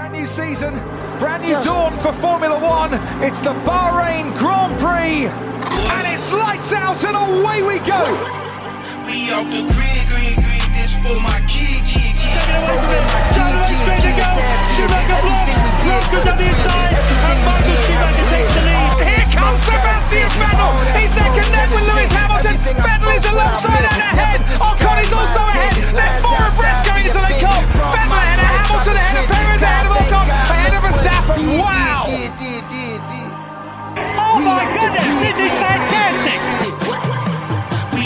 Brand new season, brand new dawn for Formula One. It's the Bahrain Grand Prix, and it's lights out and away we go. We off the grid, grid, grid. This for my kid, kid, kid. Taken away from him. Down the way straight to go. Schumacher blocks. Blocks goes down the inside. And Michael Schumacher takes the lead. Here comes Sebastian Vettel. He's neck and neck with Lewis Hamilton. Vettel is alongside and ahead. Ocon is also ahead. Then four abreast going into the cup. Vettel ahead of Hamilton, ahead of Perez, ahead of Ocon, ahead of Verstappen. Wow! Oh my goodness, this is fantastic.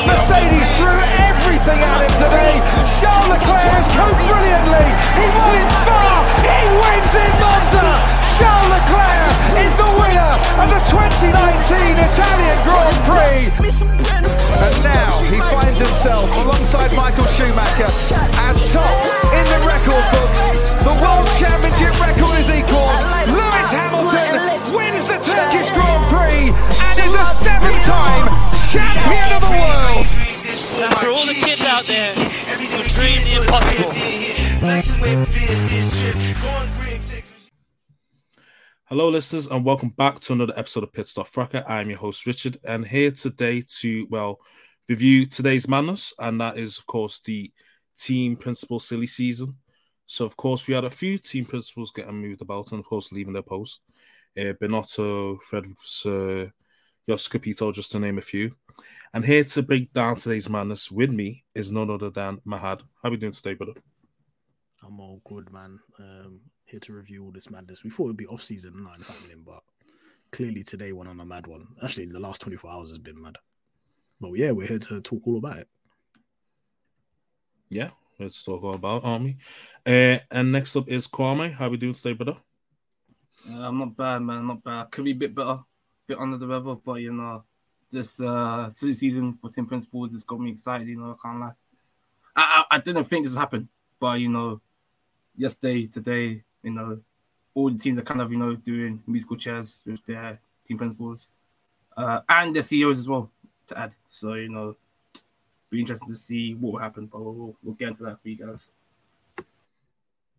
Mercedes threw everything at him today. Charles Leclerc has coped brilliantly. He won in Spa. He wins in Monza. Of the 2019 Italian Grand Prix. And now he finds himself alongside Michael Schumacher as top in the record books. The World Championship record Hello, listeners, and welcome back to another episode of Pit Stop Fracas. I'm your host, Richard, and here today to, well, review today's madness, and that is, of course, the team principal silly season. So, of course, we had a few team principals getting moved about and, of course, leaving their post. Uh, Binotto, Fredericks, uh, Jost Capito, just to name a few. And here to break down today's madness with me is none other than Mahad. How are we doing today, brother? I'm all good, man. Um, here to review all this madness. We thought it'd be off season and nothing happening, but clearly today went on a mad one. Actually, the last 24 hours has been mad. But yeah, we're here to talk all about it. Yeah, let's talk all about Army. Uh, and next up is Kwame. How are we doing today, brother? Uh, I'm not bad, man. Not bad. Could be a bit better, bit under the weather, but you know, this uh silly season for Team Principal has got me excited. You know, I can't lie. I, I I didn't think this would happen, but you know, yesterday, today, you know, all the teams are kind of you know doing musical chairs with their team principals, uh, and their CEOs as well to add. So you know, be interesting to see what will happen, but we'll, we'll, we'll get into that for you guys.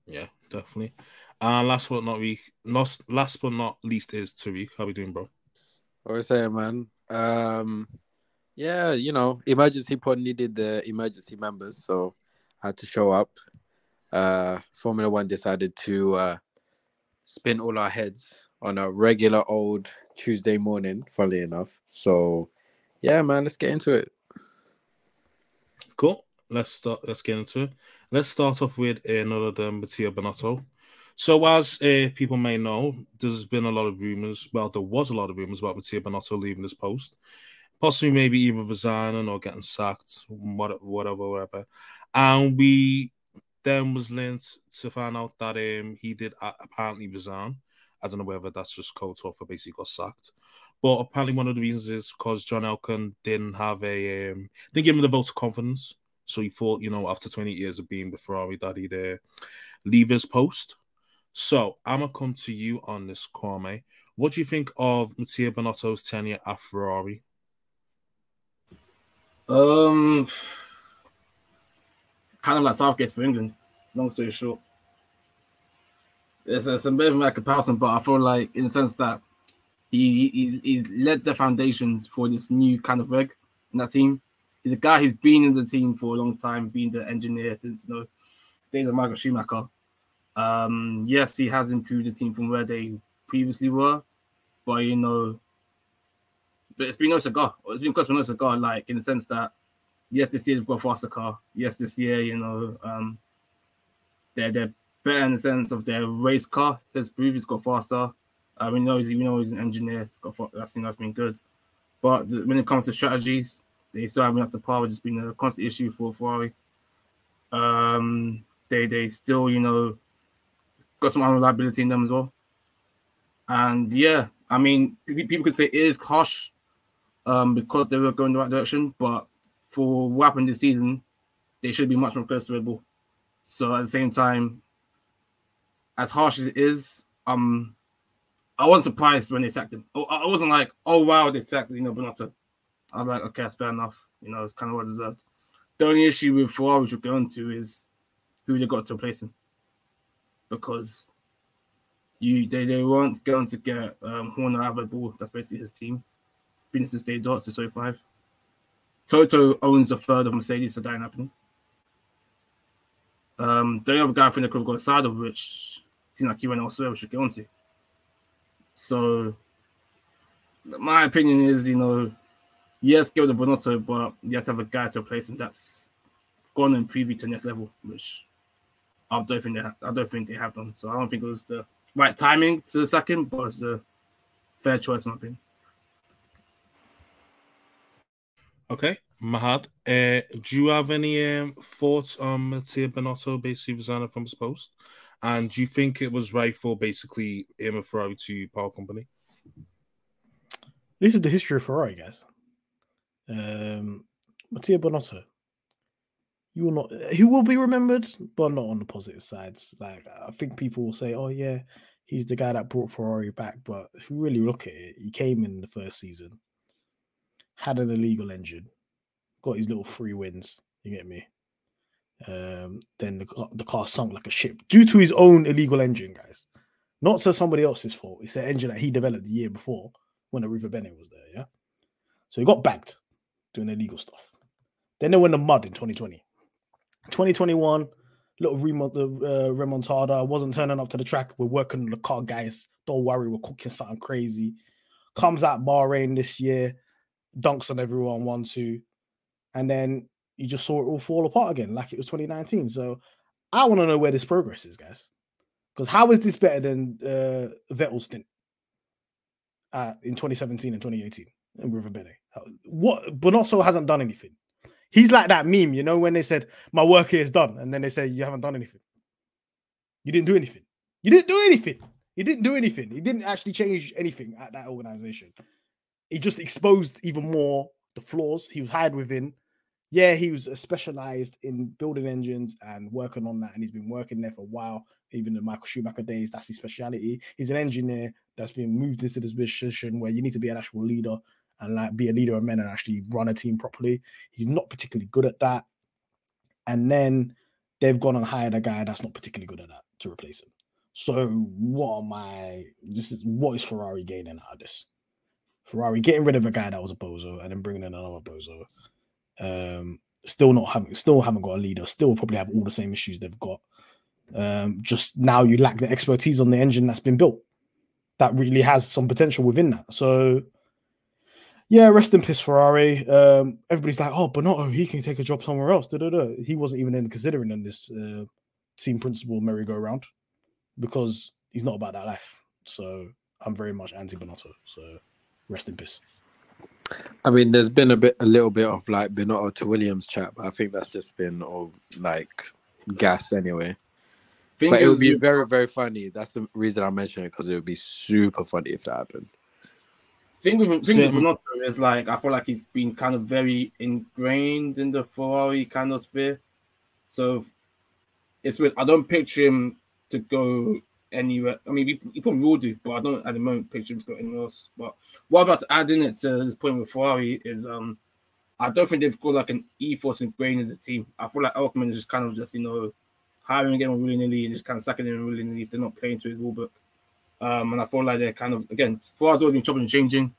Yeah, definitely. And last but not least, not last but not least is Tariq. How we doing, bro? What was saying, man? Um, yeah, you know, emergency pod needed the emergency members, so I had to show up. Uh, Formula One decided to uh, spin all our heads on a regular old Tuesday morning, funnily enough. So, yeah, man, let's get into it. Cool. Let's start. Let's get into it. Let's start off with another than Mattia Binotto. So, as uh, people may know, there's been a lot of rumors. Well, there was a lot of rumors about Mattia Binotto leaving this post, possibly maybe even resigning or getting sacked, whatever, whatever. And we then was linked to find out that um, he did apparently resign. I don't know whether that's just code talk for basically got sacked. But apparently, one of the reasons is because John Elkann didn't have a um, didn't give him the vote of confidence. So he thought, you know, after 20 years of being with Ferrari, that he'd uh, leave his post. So I'm gonna come to you on this, Kwame. What do you think of Mattia Binotto's tenure at Ferrari? Um, kind of like Southgate for England. Long story short, it's, it's a bit of a comparison, but I feel like in the sense that he he he's led the foundations for this new kind of reg in that team. He's a guy who's been in the team for a long time, being the engineer since you know days of Michael Schumacher. Um, yes, he has improved the team from where they previously were, but you know, but it's been no cigar. It's been close to no cigar, like in the sense that yes, this year they've got faster car. Yes, this year, you know, um, they're they're better in the sense of their race car. Has proved it's got faster. Uh, we know he's we know he's an engineer. It's got that's that's been good. But the, when it comes to strategies, they still haven't up to par, which has been a constant issue for Ferrari. Um, they they still you know got some unreliability in them as well. And yeah, I mean, people could say it is harsh um, because they were going the right direction, but for what happened this season, they should be much more close to Red Bull. So at the same time, as harsh as it is, um, I wasn't surprised when they sacked him. Oh, I wasn't like, oh wow, they sacked you know Binotto. I was like, okay, that's fair enough. You know, it's kind of what deserved. The only issue with Ferrari, which we're going to, is who they got to replace him, because you they, they weren't going to get um, Horner out of Red Bull. That's basically his team. Been since day dot since 05. Toto owns a third of Mercedes, so that ain't happening. Um, the other guy I think that could have got side of which seems like he went elsewhere, we should get on to. So, my opinion is, you know, yes, go to Binotto, but you have to have a guy to replace him that's gone and preview to next level, which I don't think they have, I don't think they have done. So I don't think it was the right timing to sack him, but it's the fair choice in my opinion. Okay, Mahad, uh, do you have any um, thoughts on Mattia Binotto basically resigning from his post? And do you think it was right for basically him and Ferrari to power company? This is the history of Ferrari, guys. Um, Mattia Binotto. You will not. He will be remembered, but not on the positive sides. Like I think people will say, "Oh yeah, he's the guy that brought Ferrari back." But if you really look at it, he came in the first season, had an illegal engine, got his little free wins. You get me? Um, then the, the car sunk like a ship due to his own illegal engine, guys. Not so somebody else's fault. It's an engine that he developed the year before when Arrivabene was there. Yeah. So he got bagged doing illegal stuff. Then they went the mud in 2020. 2021, little remont- uh, remontada, wasn't turning up to the track. We're working on the car, guys. Don't worry, we're cooking something crazy. Comes out Bahrain this year, dunks on everyone, one, two. And then you just saw it all fall apart again, like it was 2019. So I want to know where this progress is, guys. Because how is this better than uh, Vettel's stint uh, in 2017 and 2018 in River Bene? What Binotto hasn't done anything. He's like that meme, you know, when they said, My work here is done, and then they say, You haven't done anything. You didn't do anything. You didn't do anything. He didn't do anything. He didn't actually change anything at that organization. He just exposed even more the flaws. He was hired within. Yeah, he was uh, specialized in building engines and working on that, and he's been working there for a while. Even in Michael Schumacher days, that's his speciality. He's an engineer that's been moved into this position where you need to be an actual leader and like be a leader of men and actually run a team properly. He's not particularly good at that. And then they've gone and hired a guy that's not particularly good at that to replace him. So what am I? This is what is Ferrari gaining out of this? Ferrari getting rid of a guy that was a bozo and then bringing in another bozo. Um, still not having, still haven't got a leader. Still probably have all the same issues they've got. Um, just now you lack the expertise on the engine that's been built. That really has some potential within that. So yeah, rest in peace, Ferrari. Um, everybody's like, oh, Binotto, he can take a job somewhere else. Da-da-da. He wasn't even in considering in this uh, team principal merry-go-round because he's not about that life. So I'm very much anti Binotto. So rest in peace. I mean, there's been a bit, a little bit of like Binotto to Williams chat, but I think that's just been all like gas anyway. Thing but it would be with- very, very funny. That's the reason I mentioned it because it would be super funny if that happened. thing with thing with Same. Binotto is like I feel like he's been kind of very ingrained in the Ferrari kind of sphere. So it's weird. I don't picture him to go anywhere. I mean, he probably will do, but I don't at the moment picture him got anyone else. But what I'm about to add in it to this point with Ferrari is um I don't think they've got like an ethos and ingrained in the team. I feel like Elkann is just kind of just, you know, hiring again willy nilly and just kind of sacking him willy nilly if they're not playing to his rule book. Um, and I feel like they're kind of again, Ferrari's already been chopping and changing.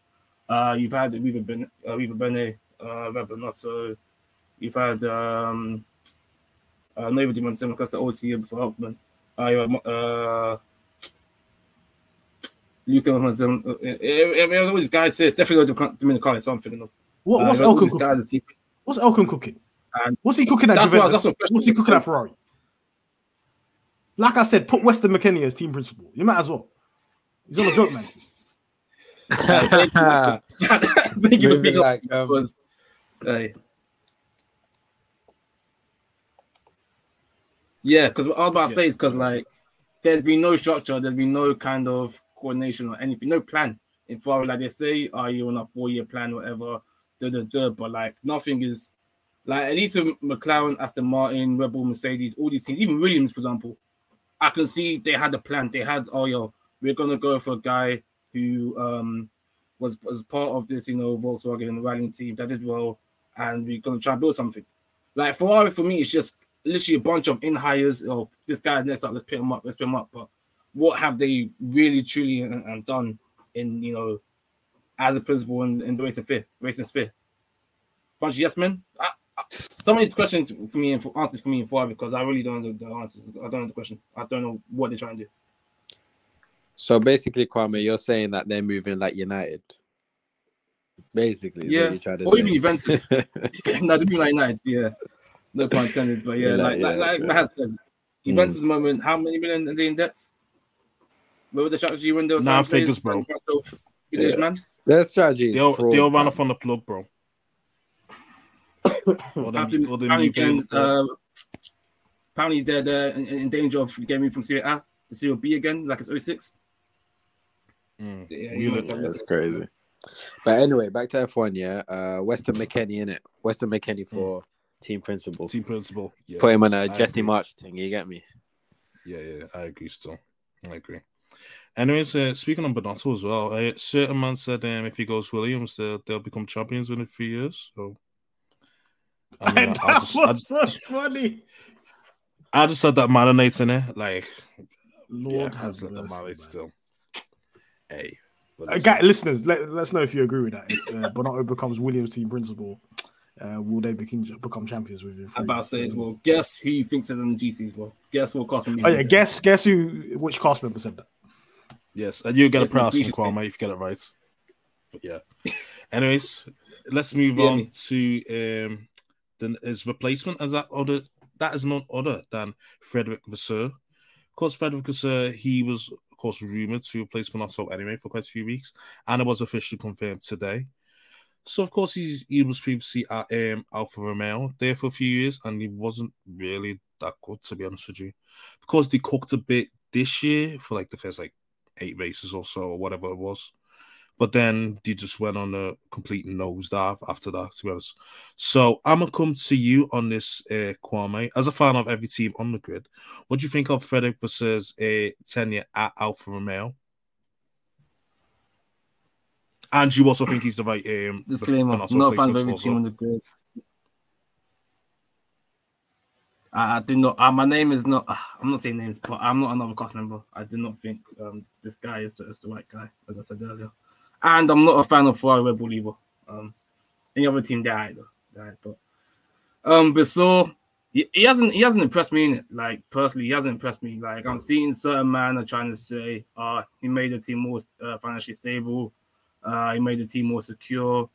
Uh, you've had Riva Ben uh, Riva Bene, uh Rabinotto, you've had um uh Nova Dimonsen because the old team for Elkann. Uh, you uh Luca Monson. Uh, I mean, all these guys here, it's definitely not Dominic Carlos, so I'm thinking of. What, what's Uh, all Elkann cooking? guys What's Elkann cooking? And What's he cooking at That's what- Juventus? that's what question- What's he cooking at Ferrari? Like I said, put Weston McKennie as team principal. You might as well. He's on a joke, man. Thank you for Maybe being like, like, um, was, hey. Yeah, because what I was about to say is because like there's been no structure, there's been no kind of coordination or anything, no plan. In far like they say, are you on a four-year plan, whatever, da, da, da, but like nothing is like at least with McLaren, Aston Martin, Red Bull, Mercedes, all these teams, even Williams, for example, I can see they had a plan. They had, oh yo, we're gonna go for a guy who um was was part of this, you know, Volkswagen rallying team that did well, and we're gonna try and build something. Like Ferrari for me, it's just literally a bunch of in hires. Oh, this guy's next up. Let's pick him up. Let's pick him up. But what have they really, truly, and, and done in you know, as a principal in, in the racing sphere? Racing sphere. Bunch of yes men. I, I, some of these questions for me and for answers for me and Ferrari because I really don't know the answers. I don't know the question. I don't know what they're trying to do. So basically, Kwame, you're saying that they're moving like United. Basically, Yeah, what to or say. even Juventus. no, the like United, yeah. No pun intended, but yeah, Yeah, like yeah, like, like yeah. Matt says, Juventus hmm. at the moment, how many million are they in debt? What was the strategy when they were Nine signing figures, bro. signing back to English Yeah. man? Their strategy They'll fraud, they'll run fam. off on the plug, bro. All them- After all them apparently, games, uh, apparently they're, they're in, in danger of getting from Serie A to Serie B again, like it's 06. Mm. Yeah, We you know, Yeah, that's crazy. But anyway, back to F1, yeah. Uh, Weston McKennie in it. Weston McKennie for team principal. team principal. Yeah, Put him on a I Jesse agree. March thing. You get me? Yeah, yeah, I agree. Still, I agree. Anyways, uh, speaking on Binotto as well, a certain man said um, if he goes Williams, they'll, they'll become champions within three years. So, I mean, that I, just, I, was just, so funny. I just said that marinates in it. Like, Lord yeah, I have just that marinate still. Hey, but Uh, listen, guy, listeners, let, let's know if you agree with that. If uh, Binotto becomes Williams' team principal, uh, will they become, become champions within I'm about to say as well. Guess who thinks it in the GC as well? Guess what cost me? Oh yeah, guess guess who which cast member said that? Yes, and you get a prize from Kwame if you get it right. But yeah. Anyways, let's move Yeah, on to um then his replacement as that other that is none other than Frederic Vasseur. Of course, Frederic Vasseur, he was of course rumored to replace Binotto anyway for quite a few weeks, and it was officially confirmed today. So of course he's he was previously at um, Alfa Romeo there for a few years, and he wasn't really that good to be honest with you. Of course, they cooked a bit this year for like the first like eight races or so, or whatever it was. But then they just went on a complete nosedive after that, to be honest. So I'm gonna come to you on this, uh, Kwame. As a fan of every team on the grid, what do you think of Frederick versus a tenure at Alfa Romeo? And you also think he's the right um Disclaimer: Not a fan of every team on the grid. I, do not. Uh, my name is not. Uh, I'm not saying names, but I'm not another cast member. I do not think um, this guy is the, is the right guy, as I said earlier. And I'm not a fan of Ferrari Red Bull either. Um, any other team there either. Right, but um, Bissell, he, he hasn't he hasn't impressed me in it. Like personally, he hasn't impressed me. Like I'm seeing certain man are trying to say, uh, he made the team more uh, financially stable. Uh, he made the team more secure.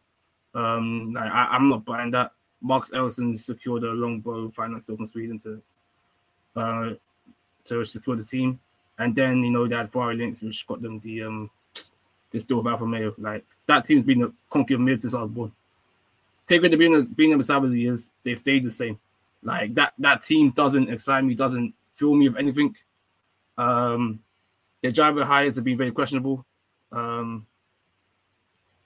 Um, like, I, I'm not buying that. Marcus Ericsson secured a longbow finance deal from Sweden to uh to secure the team, and then you know they had Ferrari links, which got them the um the still with Alfa Romeo. Like that team's been a conquer of mid since I was born. Take away the being being beside as he is, they've stayed the same. Like that that team doesn't excite me, doesn't fill me with anything. Um, their driver hires have been very questionable. Um,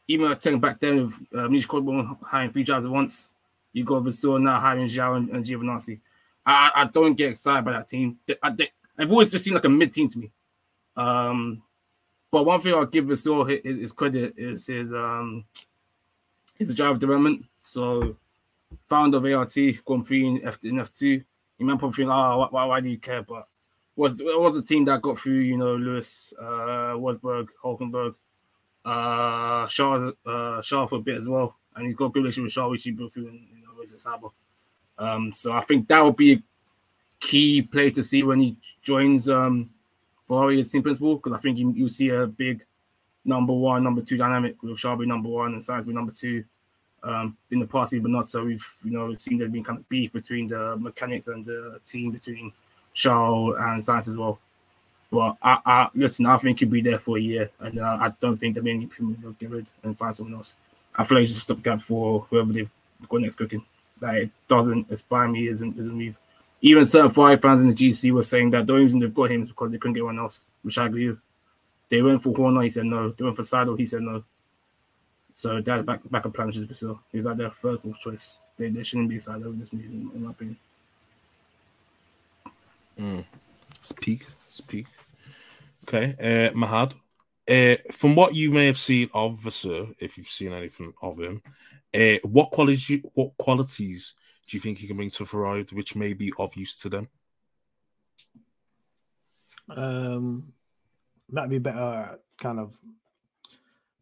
even I take back then with uh, Nish Codburn hiring three drivers at once. You got Vasseur now hiring Zhou and, and Giovinazzi. I, I don't get excited by that team. I, they, I've always just seemed like a mid team to me. Um, but one thing I'll give Vasseur his, his credit is his um his drive development. So founder of ART, Grand Prix in, F, in F2. You might probably think, oh, why, why do you care? But was it was a team that got through, you know, Lewis, uh, Rosberg, Hulkenberg, uh, Shaw, uh, Shaw for a bit as well. And he's got good relationship with Shaw, which he built through in, Racing Um, so I think that would be a key play to see when he joins um, Ferrari as team principal, because I think you, you see a big number one, number two dynamic with Sharby number one and Sainz number two. Um, in the past, but not so we've you know seen there's been kind of beef between the mechanics and the team between Charles and Sainz as well. But I, I listen, I think he'll be there for a year, and uh, I don't think there'll be any they'll get rid and find someone else. I feel like it's just a gap for whoever they've got next cooking. That it doesn't inspire me, isn't isn't move. Even certain five fans in the GC were saying that the only reason they've got him is because they couldn't get one else, which I agree with. They went for Horner, he said no. They went for Sado, he said no. So that back backup plan is for sure. He's like their first choice. They, they shouldn't be Sado with this in, in my opinion. Mm. Speak, speak. Okay, uh, Mahad. Uh, from what you may have seen of Vasseur, if you've seen anything of him, uh, what qualities what qualities do you think he can bring to Ferrari which may be of use to them? Um, that'd be better, kind of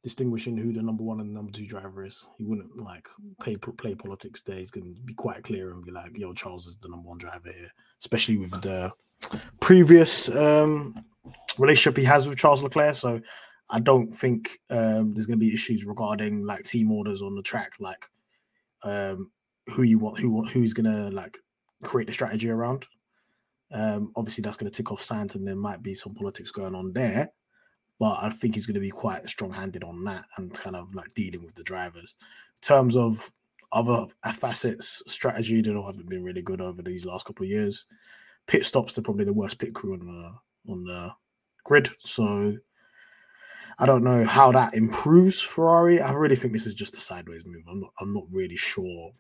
distinguishing who the number one and number two driver is. He wouldn't like play play politics there. He's going to be quite clear and be like, "Yo, Charles is the number one driver here," especially with the previous um, relationship he has with Charles Leclerc. So I don't think um, there's going to be issues regarding like team orders on the track, like um, who you want, who who's going to like create the strategy around. Um, obviously, that's going to tick off Sainz, and there might be some politics going on there. But I think he's going to be quite strong-handed on that and kind of like dealing with the drivers. In terms of other facets, strategy, they don't haven't been really good over these last couple of years. Pit stops, they're probably the worst pit crew on the on the grid. So I don't know how that improves Ferrari. I really think this is just a sideways move. I'm not. I'm not really sure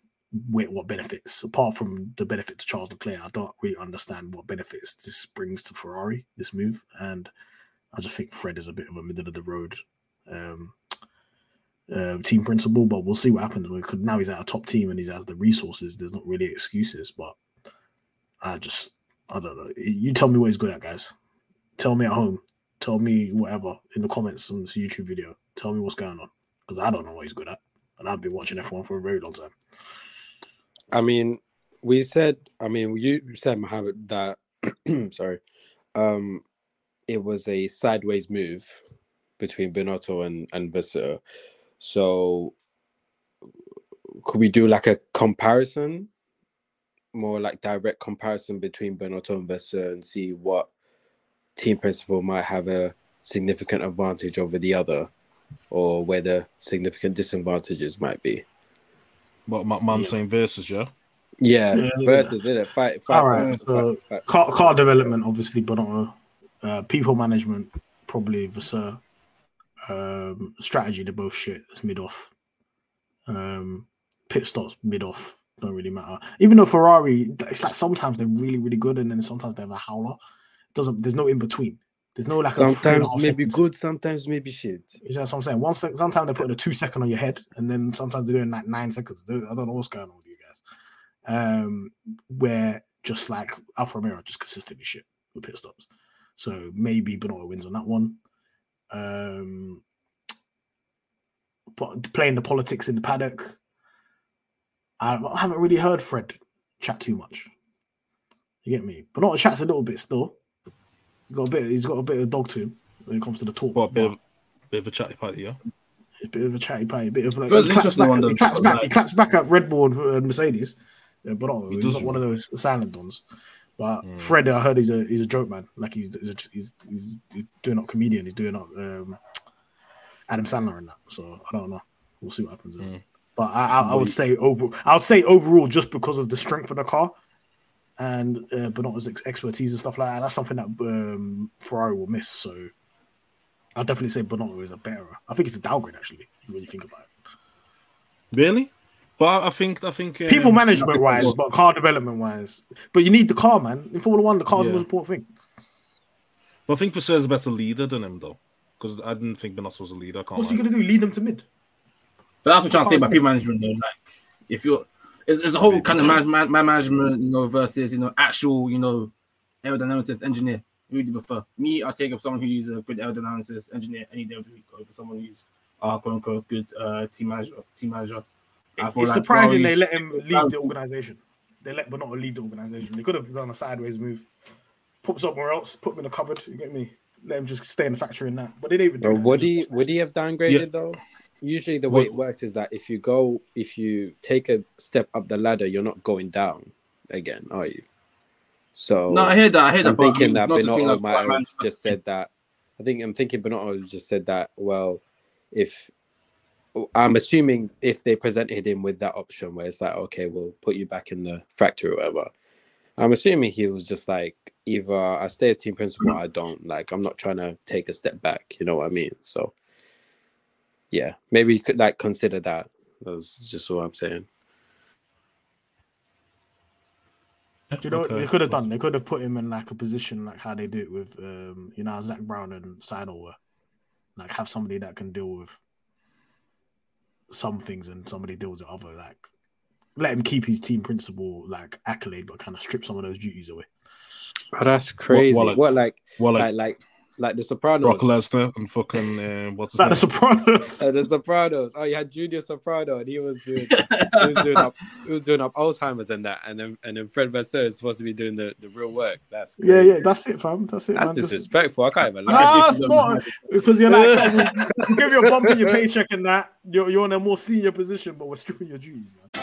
what benefits apart from the benefit to Charles Leclerc. I don't really understand what benefits this brings to Ferrari. This move, and I just think Fred is a bit of a middle of the road um, uh, team principal. But we'll see what happens. Because now he's at a top team and he has the resources. There's not really excuses. But I just I don't know. You tell me what he's good at, guys. Tell me at home. Tell me whatever in the comments on this YouTube video. Tell me what's going on because I don't know what he's good at, and I've been watching F1 for a very long time. I mean, we said. I mean, you said Mohammed that. sorry, um, it was a sideways move between Binotto and and Vasseur. So, could we do like a comparison, more like direct comparison between Binotto and Vasseur, and see what team principal might have a significant advantage over the other, or where the significant disadvantages might be? What man yeah. saying versus, yeah? Yeah, yeah versus, yeah. it? Fight, fight. All right. So fight, fight. Car, car development, obviously, but not uh, people management, probably Vasseur. Um, strategy, they're both shit. It's mid off. Um, pit stops mid off don't really matter. Even though Ferrari, it's like sometimes they're really, really good, and then sometimes they have a howler. Doesn't there's no in between. There's no like sometimes maybe seconds. good, sometimes maybe shit. You know what I'm saying? One sec- sometimes they put a two second on your head, and then sometimes they're doing like nine seconds. I don't know what's going on with you guys. Um, where just like Alfa Romeo just consistently shit with pit stops. So maybe Binotto wins on that one. Um, but playing the politics in the paddock, I haven't really heard Fred chat too much. You get me? Binotto chats a little bit still. He's got a bit. He's got a bit of dog to him when it comes to the talk. What a bit, of, bit of a chatty party, yeah. A bit of a chatty party, a bit of like he claps, back, he, claps back, he claps back at Red Bull and Mercedes. Yeah, but no, he he's not one of those silent ones. But mm. Fred, I heard he's a he's a joke man. Like he's he's he's, he's doing up comedian. He's doing up um, Adam Sandler and that. So I don't know. We'll see what happens. Mm. But I, I, I, would say over I would say overall just because of the strength of the car and uh, Binotto's expertise and stuff like that. That's something that um, Ferrari will miss. So I'll definitely say Binotto is a better. I think it's a downgrade actually when you think about it. Really? But I think I think um, people management wise, but car development wise. But you need the car, man. In Formula One, the car's yeah. the most important thing. But I think Vasseur's a better leader than him though, because I didn't think Benassi was a leader. I can't What's he gonna do? Lead them to mid? But that's what I'm trying to say about people management, though. Like, if you're, it's, it's a whole kind of man, man, man management, you know, versus you know actual, you know, aerodynamicist engineer. Who do you prefer? Me, I take up someone who's a good aerodynamicist engineer any day of the week over someone who's uh, quote unquote good uh, team manager. Team manager. I It's like surprising Ferrari- they let him leave the organization. They let but not leave the organization. They could have done a sideways move, put somewhere else, put him in a cupboard. You get me? Let him just stay in the factory and that. But they didn't even do But that. would he would he have downgraded Yeah. though? Usually the way What- it works is that if you go if you take a step up the ladder, you're not going down again, are you? So No, I hear that. I hear that. I'm but thinking mean, that not to think Binotto might have man- just said that. I think I'm thinking Binotto just said that. Well, if I'm assuming if they presented him with that option where it's like, okay, we'll put you back in the factory or whatever. I'm assuming he was just like, either I stay a team principal, or mm. I don't. Like, I'm not trying to take a step back. You know what I mean? So, yeah, maybe you could like consider that. That's just what I'm saying. Do you know what Okay. they could have done? They could have put him in like a position like how they do it with um, you know, Zak Brown and Seidl were. Like have somebody that can deal with some things and somebody deals with other like let him keep his team principal like accolade, but kind of strip some of those duties away. Oh, that's crazy. what, What, like- like, Well, like, like, like, like the Sopranos. Brock Lesnar and fucking uh, what's his Like the name? Sopranos. Uh, the Sopranos. Oh, you had Junior Soprano, and he was doing he was doing up he was doing up Alzheimer's and that, and then and then Fred Vasseur is supposed to be doing the, the real work. That's yeah, crazy. yeah, that's it, fam. That's it, That's man. Just- disrespectful. I can't even lie. Nah, it's not because you're like oh, we'll give you a bump in your paycheck and that. You're, you're in a more senior position, but we're stripping your duties, man.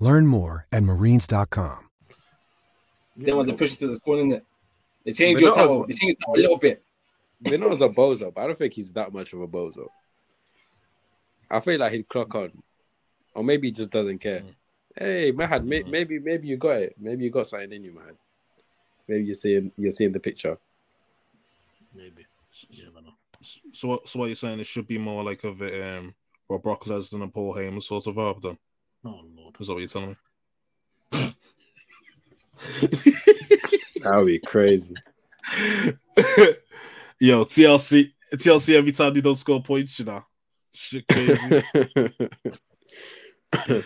Learn more at marines.com. They want to push it to the corner, innit? They changed But your not They changed it a little bit. Binotto's a bozo, but I don't think he's that much of a bozo. I feel like he'd clock on, or maybe he just doesn't care. Hey, Mahad, may, maybe maybe you got it. Maybe you got something in you, man. Maybe you're seeing you're seeing the picture. Maybe. You never know. So, what, so what you're saying? It should be more like of a um, or Brock Lesnar and Paul Heyman sort of vibe. Then Oh lord. is that what you're telling me? That would be crazy. Yo, TLC, TLC. Every time they don't score points, you know, shit crazy.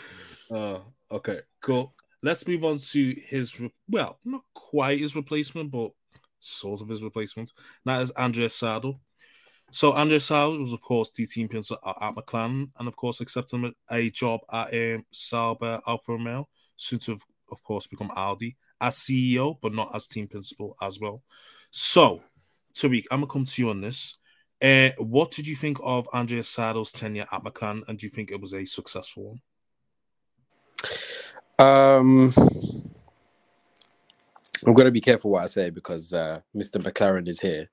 uh, okay, cool. Let's move on to his re- well, not quite his replacement, but sort of his replacement. That is Andrea Seidl. So Andrea Seidl was, of course, the team principal at, McLaren, and of course, accepted a job at um, Sauber Alfa Romeo, soon to, have, of course, become Audi as CEO, but not as team principal as well. So, Tariq, I'm gonna come to you on this. Uh, what did you think of Andrea Seidl's tenure at McLaren, and do you think it was a successful one? Um, I'm gonna be careful what I say because uh, Mr. McLaren is here.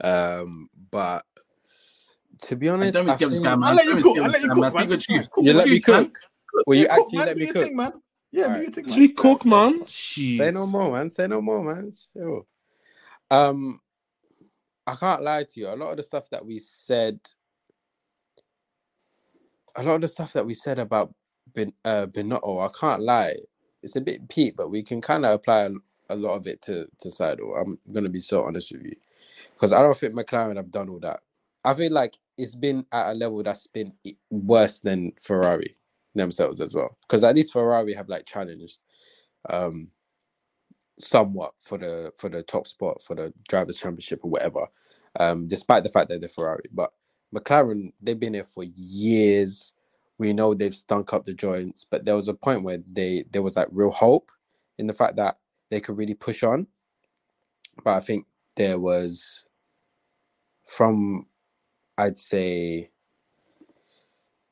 Um, but to be honest, Don't I misgive this think- guy, man. I'll let you cook. I'll let you cook, man. man. Speak. Cook you let me cook. Will you Yeah, cook, actually man. let me your cook? thing, man. Yeah, do Alright. your thing, man. Sweet cook, say- man. Say no more, man. Say no more, man. Sure. Um, I can't lie to you. A lot of the stuff that we said, a lot of the stuff that we said about Ben uh Binotto, I can't lie. It's a bit peak, but we can kind of apply a, a lot of it to to Seidl. I'm gonna be so honest with you, because I don't think McLaren have done all that. I feel like it's been at a level that's been worse than Ferrari themselves as well. Because at least Ferrari have like challenged um somewhat for the for the top spot for the drivers championship or whatever um, despite the fact that they're Ferrari. But McLaren, they've been here for years. We know they've stunk up the joints, but there was a point where they there was like real hope in the fact that they could really push on. But I think there was from I'd say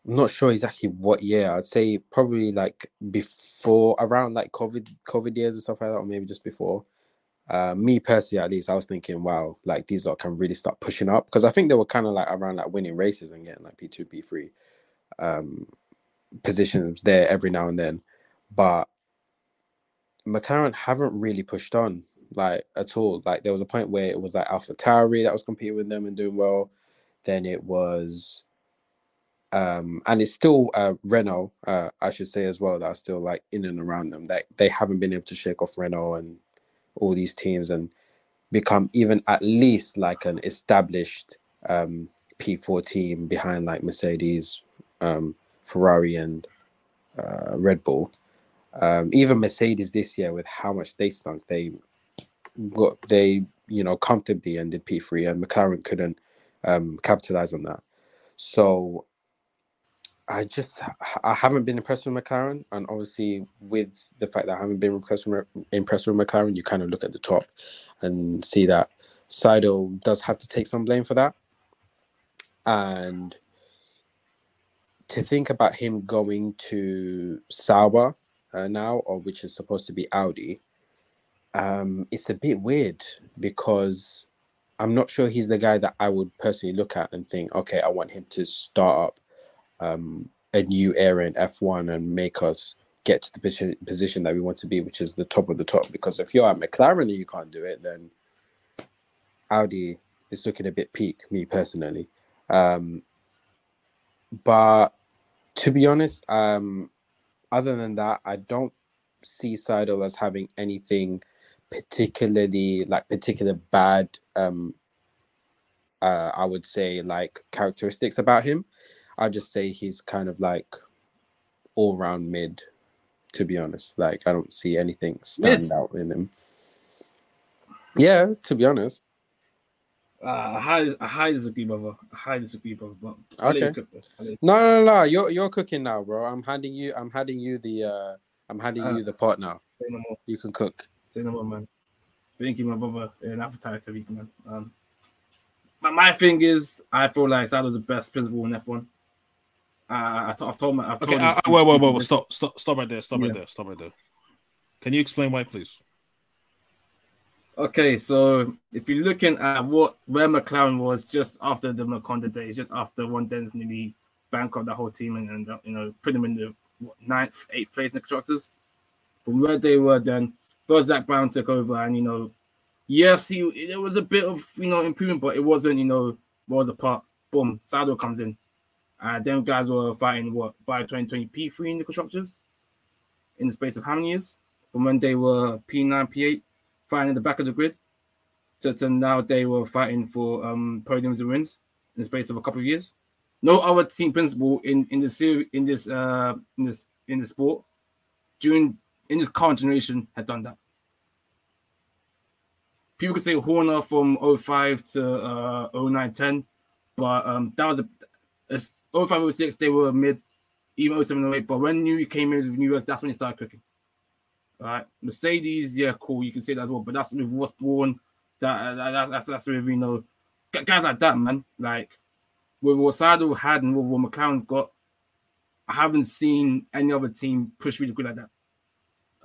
I'm not sure exactly what year. I'd say probably like before around like COVID COVID years and stuff like that, or maybe just before. Uh, me personally, at least, I was thinking, wow, like these lot can really start pushing up because I think they were kind of like around like winning races and getting like P two, P three um, positions there every now and then, but McLaren haven't really pushed on like at all. Like there was a point where it was like AlphaTauri that was competing with them and doing well. Then it was um and it's still uh Renault, uh I should say as well, that are still like in and around them. That they haven't been able to shake off Renault and all these teams and become even at least like an established um P4 team behind like Mercedes, um, Ferrari and uh, Red Bull. Um, even Mercedes this year with how much they stunk, they got they you know comfortably ended P3 and McLaren couldn't um, capitalize on that. So I just I haven't been impressed with McLaren, and obviously with the fact that I haven't been impressed with, impressed with McLaren, you kind of look at the top and see that Seidl does have to take some blame for that. And to think about him going to Sauber uh, now, or which is supposed to be Audi, um, it's a bit weird because I'm not sure he's the guy that I would personally look at and think, okay, I want him to start up um, a new era in F1 and make us get to the position, that we want to be, which is the top of the top. Because if you're at McLaren and you can't do it, then Audi is looking a bit peak, me personally. Um, but to be honest, um, other than that, I don't see Seidl as having anything particularly like particular bad um uh I would say like characteristics about him. I'd just say he's kind of like all round mid, to be honest. Like I don't see anything stand out in him. Yeah, to be honest. Uh, I highly, I highly disagree, brother. I highly disagree, brother. But I'll let you Okay. cook, bro. I'll let you- No, no, no, no. You're you're cooking now, bro. I'm handing you. I'm handing you the. uh I'm handing Uh, you the pot now. No. You can cook. More, man. Thank you, my brother. An appetite to week, man. Um, but my thing is, I feel like Seidl's the best principal in F1. Uh, I, have told my, I've Okay, told uh, you- uh, wait, wait, wait, wait, stop, stop, stop right there, stop right there, stop right there. Can you explain why, please? Okay, so if you're looking at what where McLaren was just after the Maconda days, just after Ron Dennis nearly bankrupt the whole team and, and you know put them in the what, ninth, eighth place in the constructors. From where they were then, first Zak Brown took over, and you know, yes, he there was a bit of you know improvement, but it wasn't you know was apart. Boom, Sado comes in, and them guys were fighting what by 2020 P3 in the constructors in the space of how many years? From when they were P9, P8 fighting at the back of the grid to, to now they were fighting for um podiums and wins in the space of a couple of years. No other team principal in in the series in this uh in this in the sport during in this current generation has done that. People could say Horner from 05 to uh 09 10, but um that was a it's 05 06 they were mid, even 07 08. But when New came in with New York, that's when it started cooking. All right, Mercedes, yeah, cool. You can say that as well, but that's with Ross Brawn. That, that, that that's that's with you know guys like that, man. Like with what Sado had and with what McLaren's got, I haven't seen any other team push really good like that.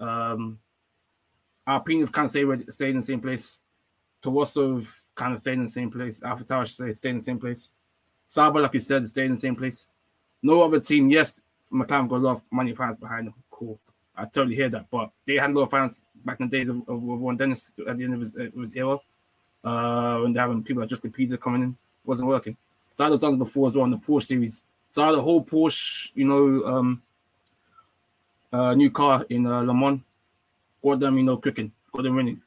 Um, kind of stayed stayed in the same place. Tawasso have kind of stayed in the same place. Tower stayed in the same place. Sauber, like you said, stayed in the same place. No other team. Yes, McLaren got a lot of money fans behind them. Cool. I totally hear that, but they had a lot of fans back in the days of, of, of Ron Dennis at the end of his, uh, his era. Uh, when having people like Justin Peter coming in, wasn't working. Had done it before as well in the Porsche series. So a whole Porsche, you know, um, uh, new car in uh, Le Mans. Got them, you know, cooking, got them winning.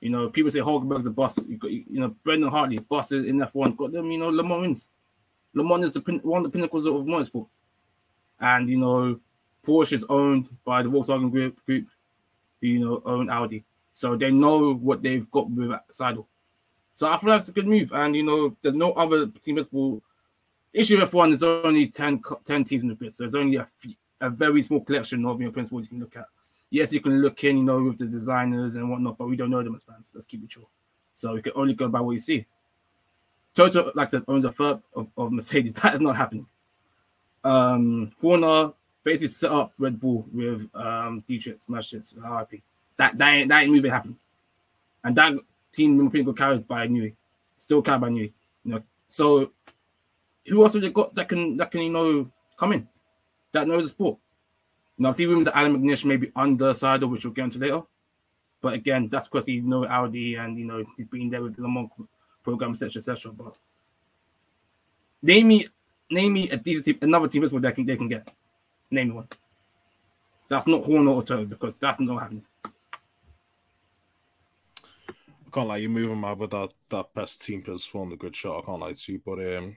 You know, people say Hulkenberg's a boss. You got, you know, Brendan Hartley, boss in F1, got them, you know, Le Mans wins. Le Mans is the pin- one of the pinnacles of motorsport. And, you know, Porsche is owned by the Volkswagen Group, group you know, own Audi. So they know what they've got with Seidl. So I feel it's a good move. And you know, there's no other team principal issue with one. There's only 10, 10 teams in the grid, so there's only a, few, a very small collection of your principals you can look at. Yes, you can look in, you know, with the designers and whatnot, but we don't know them as fans. Let's keep it true. So we can only go by what you see. Toto, like I said, owns a third of, of Mercedes. That is not happening. Um, Horner basically set up Red Bull with um, Dietrich, Mateschitz, RIP. That that ain't that ain't moving happen. And that team got carried by Newey, still carried by Newey. You know, so who else have they got that can that can you know come in that knows the sport? Now, know, I see rumors that Allan McNish may be under Seidl, which we'll get into later. But again, that's because he's no Audi and you know he's been there with the Le Mans program, etc., etc. But name me, name me a decent team, another team as well that can they can get. Name me one. That's not Horner or Toto because that's not happening. I can't lie, you're moving mad with that that best team plus one, the good shot. I can't lie to you, but um,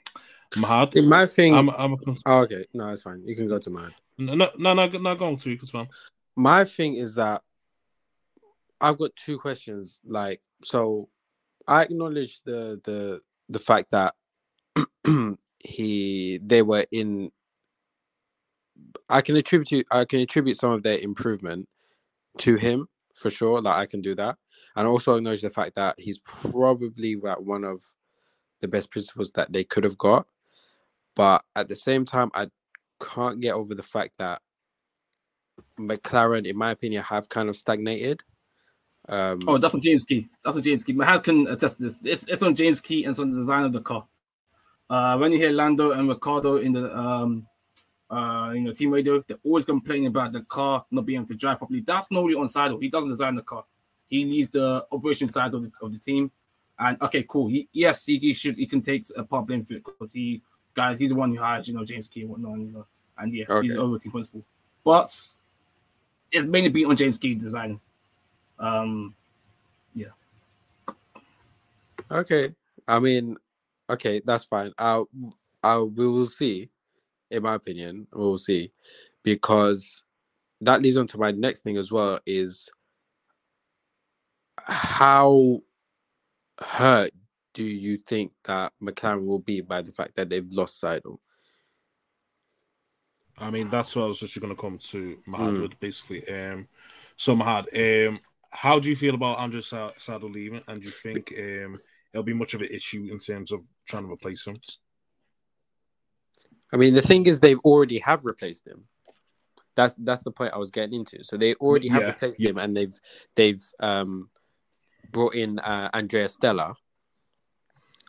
Mahad. In my thing, I'm, I'm, oh, okay, no, it's fine. You can go to mine. No, no, no, no, not going to. It's fine. My thing is that I've got two questions. Like, so I acknowledge the the the fact that he they were in. I can attribute I can attribute some of their improvement to him for sure. Like I can do that, and also acknowledge the fact that he's probably like one of the best principals that they could have got. But at the same time, I can't get over the fact that McLaren, in my opinion, have kind of stagnated. Um, oh, that's on James Key. That's on James Key. Mahad can attest to this. It's, it's on James Key and it's on the design of the car. Uh, when you hear Lando and Ricciardo in the um, uh, you know team radio, they're always complaining about the car not being able to drive properly. That's normally on side. He doesn't design the car. He leads the operation side of the, of the team. And okay, cool. He, yes, he, he, should. He can take a part blame for it because he, guys, he's the one who hires you know James Key and whatnot. You know, and yeah, okay. he's the overteam principal. But it's mainly been on James Key design. Um, yeah. Okay. I mean, okay, that's fine. I, I, we will see. In my opinion, we will see, because that leads on to my next thing as well. Is how hurt do you think that McLaren will be by the fact that they've lost Seidl? I mean, that's what I was just going to come to Mahad mm. with, basically. Um, so Mahad, um, how do you feel about Andrew Seidl leaving, and do you think um, it'll be much of an issue in terms of trying to replace him? I mean, the thing is, they've already have replaced him. That's that's the point I was getting into. So they already have yeah, replaced yeah. him, and they've they've um, brought in uh, Andrea Stella,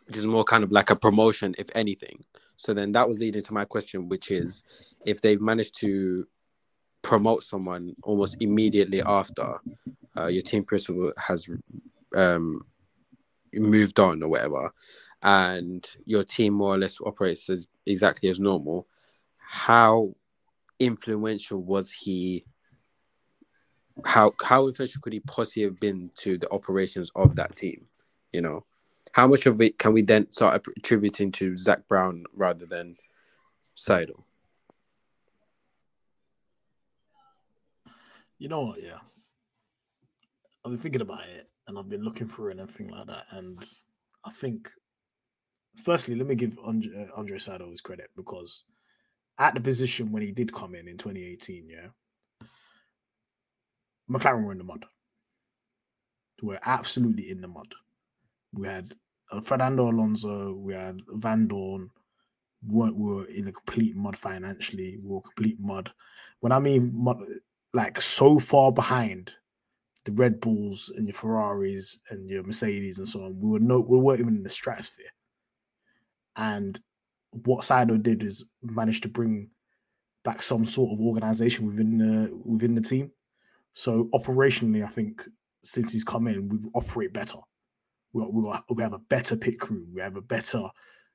which is more kind of like a promotion, if anything. So then that was leading to my question, which is if they've managed to promote someone almost immediately after uh, your team principal has um, moved on or whatever, and your team more or less operates as exactly as normal, how influential was he? How how influential could he possibly have been to the operations of that team? You know, how much of it can we then start attributing to Zak Brown rather than Seidl? You know what? Yeah, I've been thinking about it and I've been looking through and everything like that. And I think, firstly, let me give Andre, uh, Andre Seidl his credit because at the position when he did come in in 2018, yeah, McLaren were in the mud. We're absolutely in the mud. We had Fernando Alonso, we had Vandoorne. we were in a complete mud financially. We were complete mud. When I mean mud, like so far behind the Red Bulls and your Ferraris and your Mercedes and so on. We were no, we weren't even in the stratosphere. And what Seidl did is managed to bring back some sort of organization within the within the team. So operationally, I think since he's come in, we operate better. We, we, we have a better pit crew. We have a better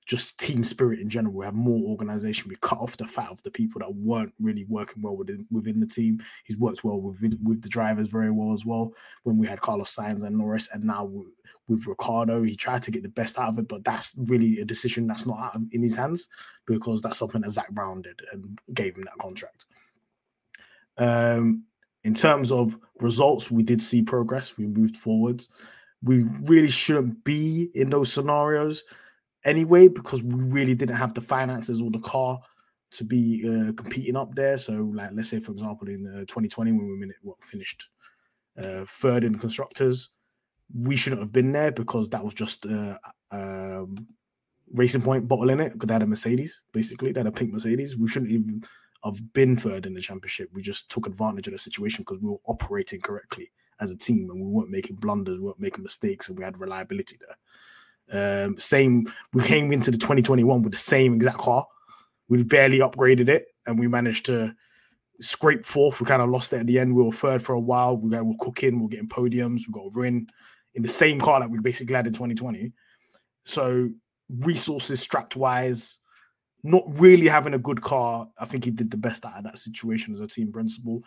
just team spirit in general. We have more organization. We cut off the fat of the people that weren't really working well within within the team. He's worked well with with the drivers very well as well. When we had Carlos Sainz and Norris, and now with, Ricciardo, he tried to get the best out of it, but that's really a decision that's not in his hands because that's something that Zak Brown did and gave him that contract. Um, in terms of results, we did see progress. We moved forwards. We really shouldn't be in those scenarios anyway because we really didn't have the finances or the car to be uh, competing up there. So, like, let's say, for example, in uh, 2020 when we what, finished uh, third in constructors, we shouldn't have been there because that was just uh, um, Racing Point bottling it because they had a Mercedes, basically, they had a pink Mercedes. We shouldn't even have been third in the championship. We just took advantage of the situation because we were operating correctly as a team and we weren't making blunders, we weren't making mistakes, and we had reliability there. Um, same, we came into the 2021 with the same exact car. We barely upgraded it and we managed to scrape fourth. We kind of lost it at the end. We were third for a while. We got, we're cooking, we're getting podiums, we got a win in the same car that we basically had in 2020. So, resources strapped wise, not really having a good car. I think he did the best out of that situation as a team principal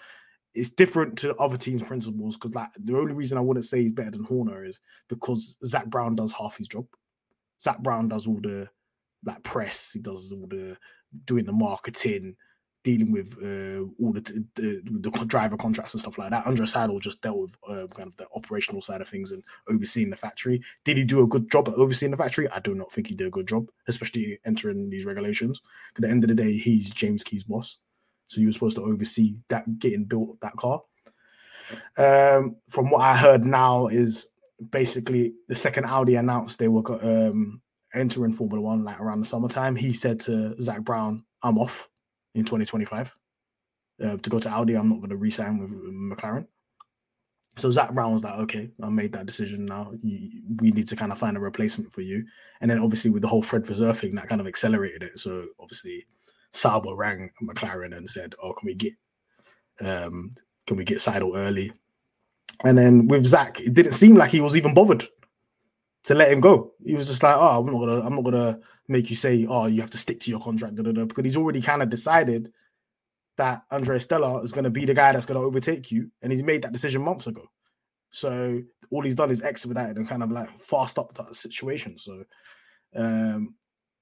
it's different to other teams' principals because like the only reason I wouldn't say he's better than Horner is because Zak Brown does half his job. Zak Brown does all the like press, he does all the doing the marketing, dealing with uh, all the, the, the driver contracts and stuff like that. Andre Seidl just dealt with uh, kind of the operational side of things and overseeing the factory. Did he do a good job at overseeing the factory? I do not think he did a good job, especially entering these regulations. At the end of the day, he's James Key's boss. So you were supposed to oversee that getting built that car. Um, from what I heard now is basically the second Audi announced they were um, entering Formula One like around the summertime. He said to Zak Brown, "I'm off in 2025 uh, to go to Audi. I'm not going to resign with McLaren." So Zak Brown was like, "Okay, I made that decision. Now you, we need to kind of find a replacement for you." And then obviously with the whole Fred Vasseur thing, that kind of accelerated it. So obviously Sauber rang McLaren and said, "Oh, can we get um, can we get Seidl early?" And then with Zak, it didn't seem like he was even bothered to let him go. He was just like, "Oh, I'm not gonna, I'm not gonna make you say, oh, you have to stick to your contract," da, da, da, because he's already kind of decided that Andre Stella is going to be the guy that's going to overtake you, and he's made that decision months ago. So all he's done is expedite and kind of like fast up that situation. So um,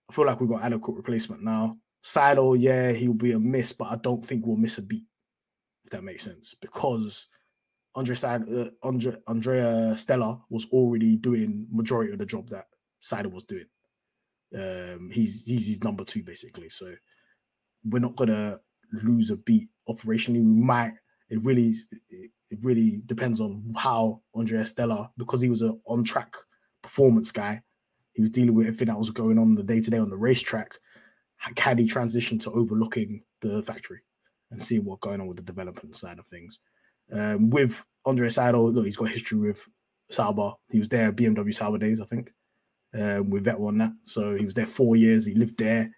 I feel like we've got adequate replacement now. Seidl, yeah, he'll be a miss, but I don't think we'll miss a beat, if that makes sense, because Andre uh, Andre, Andrea Stella was already doing majority of the job that Seidl was doing. Um, he's he's his number two basically, so we're not gonna lose a beat operationally. We might. It really it really depends on how Andrea Stella, because he was an on track performance guy, he was dealing with everything that was going on the day to day on the racetrack can he transition to overlooking the factory and seeing what's going on with the development side of things? Um, with Andre Seidl, look, he's got history with Sauber. He was there BMW Sauber days, I think, um, with Vettel on that. So he was there four years. He lived there.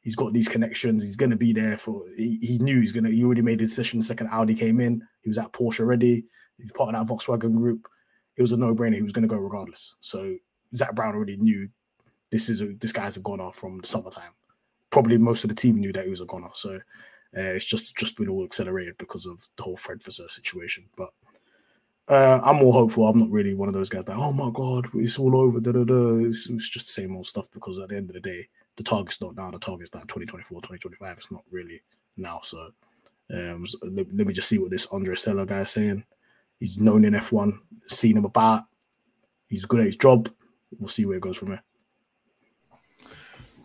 He's got these connections. He's going to be there for. He, he knew he's going to. He already made a decision. The second Audi came in, he was at Porsche already. He's part of that Volkswagen group. It was a no-brainer. He was going to go regardless. So Zak Brown already knew this is a, this guy's a goner from the summertime probably most of the team knew that he was a goner. So uh, it's just just been all accelerated because of the whole Fred Vasseur situation. But uh, I'm more hopeful. I'm not really one of those guys that, oh my god, it's all over. Da, da, da. It's, it's, just the same old stuff because at the end of the day, the target's not now. The target's not 2024, 2025. It's not really now. So, um, let, let, me just see what this Andre Stella guy is saying. He's known in F1, seen him about. He's good at his job. We'll see where it goes from here.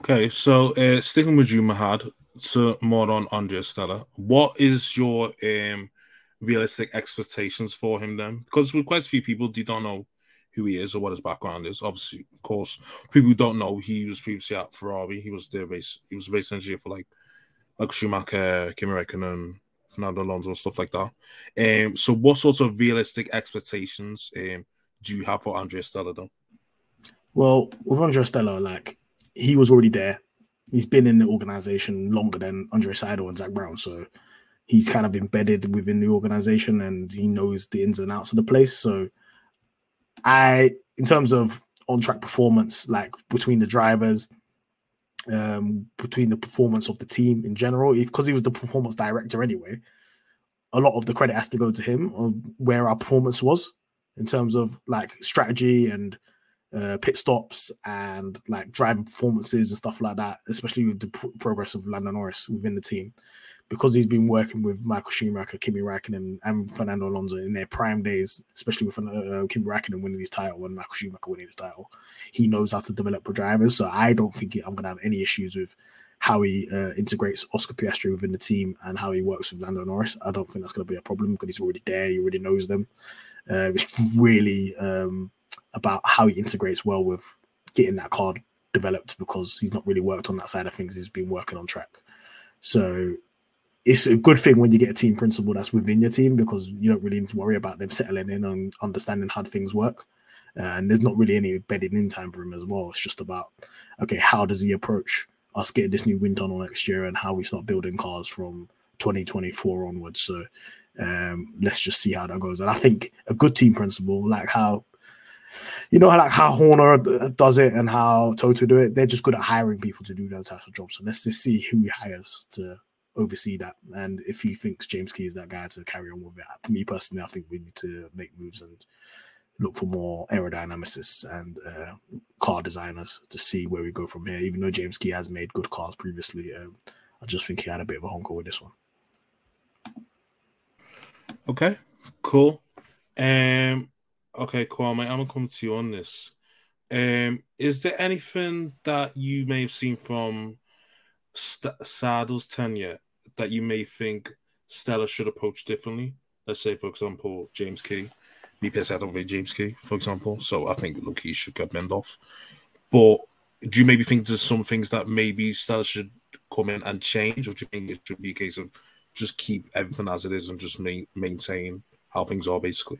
Okay, so uh, sticking with you, Mahad, so more on Andre Stella. What is your um, realistic expectations for him then? Because with quite a few people, do don't know who he is or what his background is. Obviously, of course, people don't know, he was previously at Ferrari. He was the race, he was race engineer for like like Schumacher, Kimi Räikkönen, Fernando Alonso, stuff like that. Um, so what sorts of realistic expectations um, do you have for Andre Stella though? Well, with Andre Stella, like he was already there. He's been in the organization longer than Andre Seidl and Zak Brown, so he's kind of embedded within the organization and he knows the ins and outs of the place. So, I, in terms of on track performance, like between the drivers, um, between the performance of the team in general, because he was the performance director anyway, a lot of the credit has to go to him of where our performance was in terms of like strategy and uh, pit stops and like driving performances and stuff like that, especially with the progress of Lando Norris within the team. because he's been working with Michael Schumacher, Kimi Raikkonen, and Fernando Alonso in their prime days, especially with uh, Kimi Raikkonen winning his title and Michael Schumacher winning his title, he knows how to develop drivers. So I don't think I'm going to have any issues with how he uh, integrates Oscar Piastri within the team and how he works with Lando Norris. I don't think that's going to be a problem because he's already there. He already knows them. Uh, it's really um, about how he integrates well with getting that card developed because he's not really worked on that side of things. He's been working on track. So it's a good thing when you get a team principal that's within your team because you don't really need to worry about them settling in and understanding how things work. Uh, and there's not really any bedding in time for him as well. It's just about okay, how does he approach us getting this new wind tunnel next year and how we start building cars from 2024 onwards. So um, let's just see how that goes. And I think a good team principal, like how you know, how like how Horner does it and how Toto do it, they're just good at hiring people to do those types of jobs. So let's just see who he hires to oversee that. And if he thinks James Key is that guy to carry on with it, me personally, I think we need to make moves and look for more aerodynamicists and uh, car designers to see where we go from here. Even though James Key has made good cars previously, um, I just think he had a bit of a honker with this one. Okay, cool. Um, okay, mate. I'm gonna come to you on this. Um, is there anything that you may have seen from St- Seidl's tenure that you may think Stella should approach differently? Let's say, for example, James Key. Me personally, I don't James Key, for example. So I think look, he should get bent off. But do you maybe think there's some things that maybe Stella should come in and change, or do you think it should be a case of just keep everything as it is and just ma- maintain how things are basically?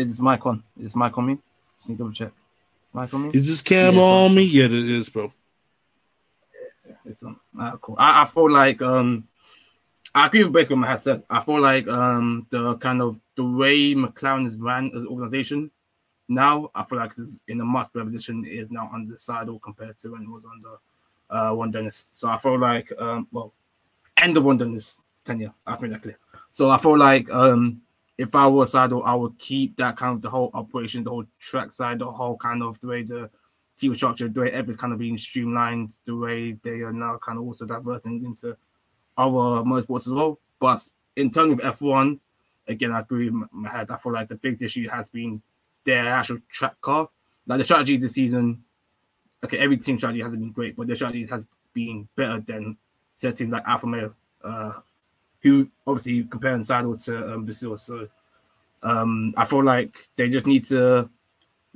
Is this mic on? Is this mic on me? Just need to double check. Is mic on me? Is this cam Yeah, on me? Yeah, it is, bro. It's on. Ah, cool. I, I feel like um I agree with basically what Matt said. I feel like um the kind of the way McLaren is ran as an organization now, I feel like it's in a much better position. It is now under Seidl compared to when it was under uh Ron Dennis. So I feel like um well end of Ron Dennis tenure. I think that clear. So I feel like um if I was Seidl, I would keep that kind of the whole operation, the whole track side, the whole kind of the way the team structure, the way everything kind of being streamlined, the way they are now kind of also diverting into other motorsports as well. But in terms of F1, again, I agree with Mahad. I feel like the biggest issue has been their actual track car. Like the strategy this season, okay, every team strategy hasn't been great, but their strategy has been better than certain like Alfa Romeo, uh, who obviously comparing Seidl to um, Vasseur. So um, I feel like they just need to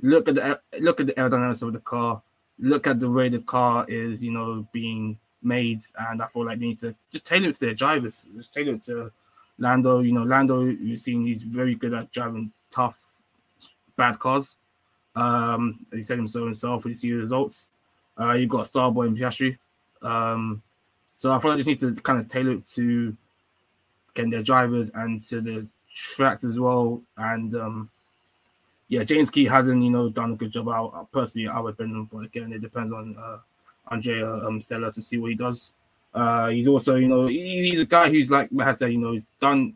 look at the look at the aerodynamics of the car, look at the way the car is, you know, being made, and I feel like they need to just tailor it to their drivers. Just tailor it to Lando. You know, Lando, you've seen he's very good at driving tough, bad cars. Um, he said himself himself. We see the results. Uh, you've got Starboy and Piastri. Um, so I feel like I just need to kind of tailor it to getting their drivers and to the tracks as well. And um, yeah, James Key hasn't, you know, done a good job. I, I personally, I would been, but again, it depends on uh, Andrea um, Stella to see what he does. Uh, he's also, you know, he, he's a guy who's like Matt said, you know, he's done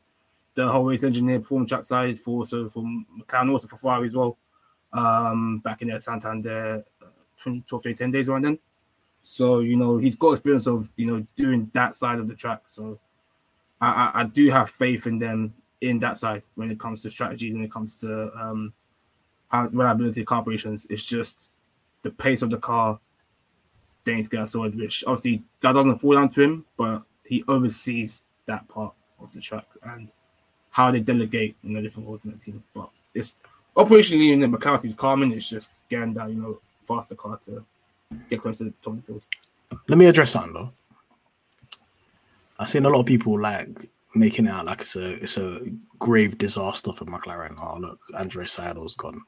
the whole race engineer performance track side for also from McLaren, also for Ferrari as well. Um, back in their Santander, uh, 20, 12, 10 days around then. So you know, he's got experience of you know doing that side of the track. So I, I, do have faith in them in that side when it comes to strategy, when it comes to um, reliability of car operations. It's just the pace of the car. they need to get sorted, which obviously that doesn't fall down to him, but he oversees that part of the track and how they delegate you know different roles in the team. But it's operationally in the McCarthy's calming, it's just getting that, you know, faster car to get closer to the top of the field. Let me address something though. I've seen a lot of people like making it out like it's a it's a grave disaster for McLaren. Oh look, Andre Seidl's gone.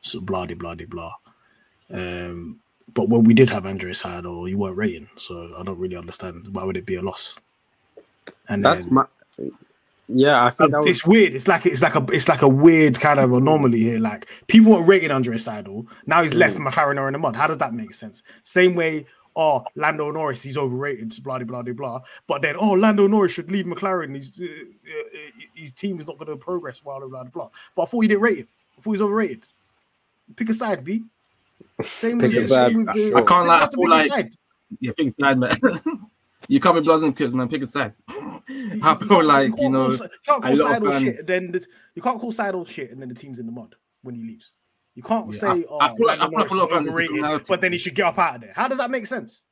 So blah de blah de blah. Um but when we did have Andre Seidl, you weren't rating, so I don't really understand why would it be a loss. And That's then, my. Yeah, I think that was, it's weird. It's like it's like a it's like a weird kind of anomaly here. Like people weren't rating Andre Seidl. Now he's left McLaren are in the mud. How does that make sense? Same way, oh Lando Norris, he's overrated, just blah blah blah blah. But then oh Lando Norris should leave McLaren. His uh, uh, his team is not going to progress. Blah blah blah blah. But I thought you didn't rate him. I thought he was overrated. Pick a side, B. Same Pick with a the- side, same with I can't you lie, I have to feel pick a like side. yeah, pick a side, man. you can't be bloods and kids, man. Pick a side. I feel like you can't know, call, you can't a call lot of Seidl fans- shit. Then the, you can't call Seidl shit, and then the team's in the mud when he leaves. You can't Yeah, say, I- "Oh, I feel like- I feel like a lot of Norris is fans is overrated," but then he should get up out of there. How does that make sense?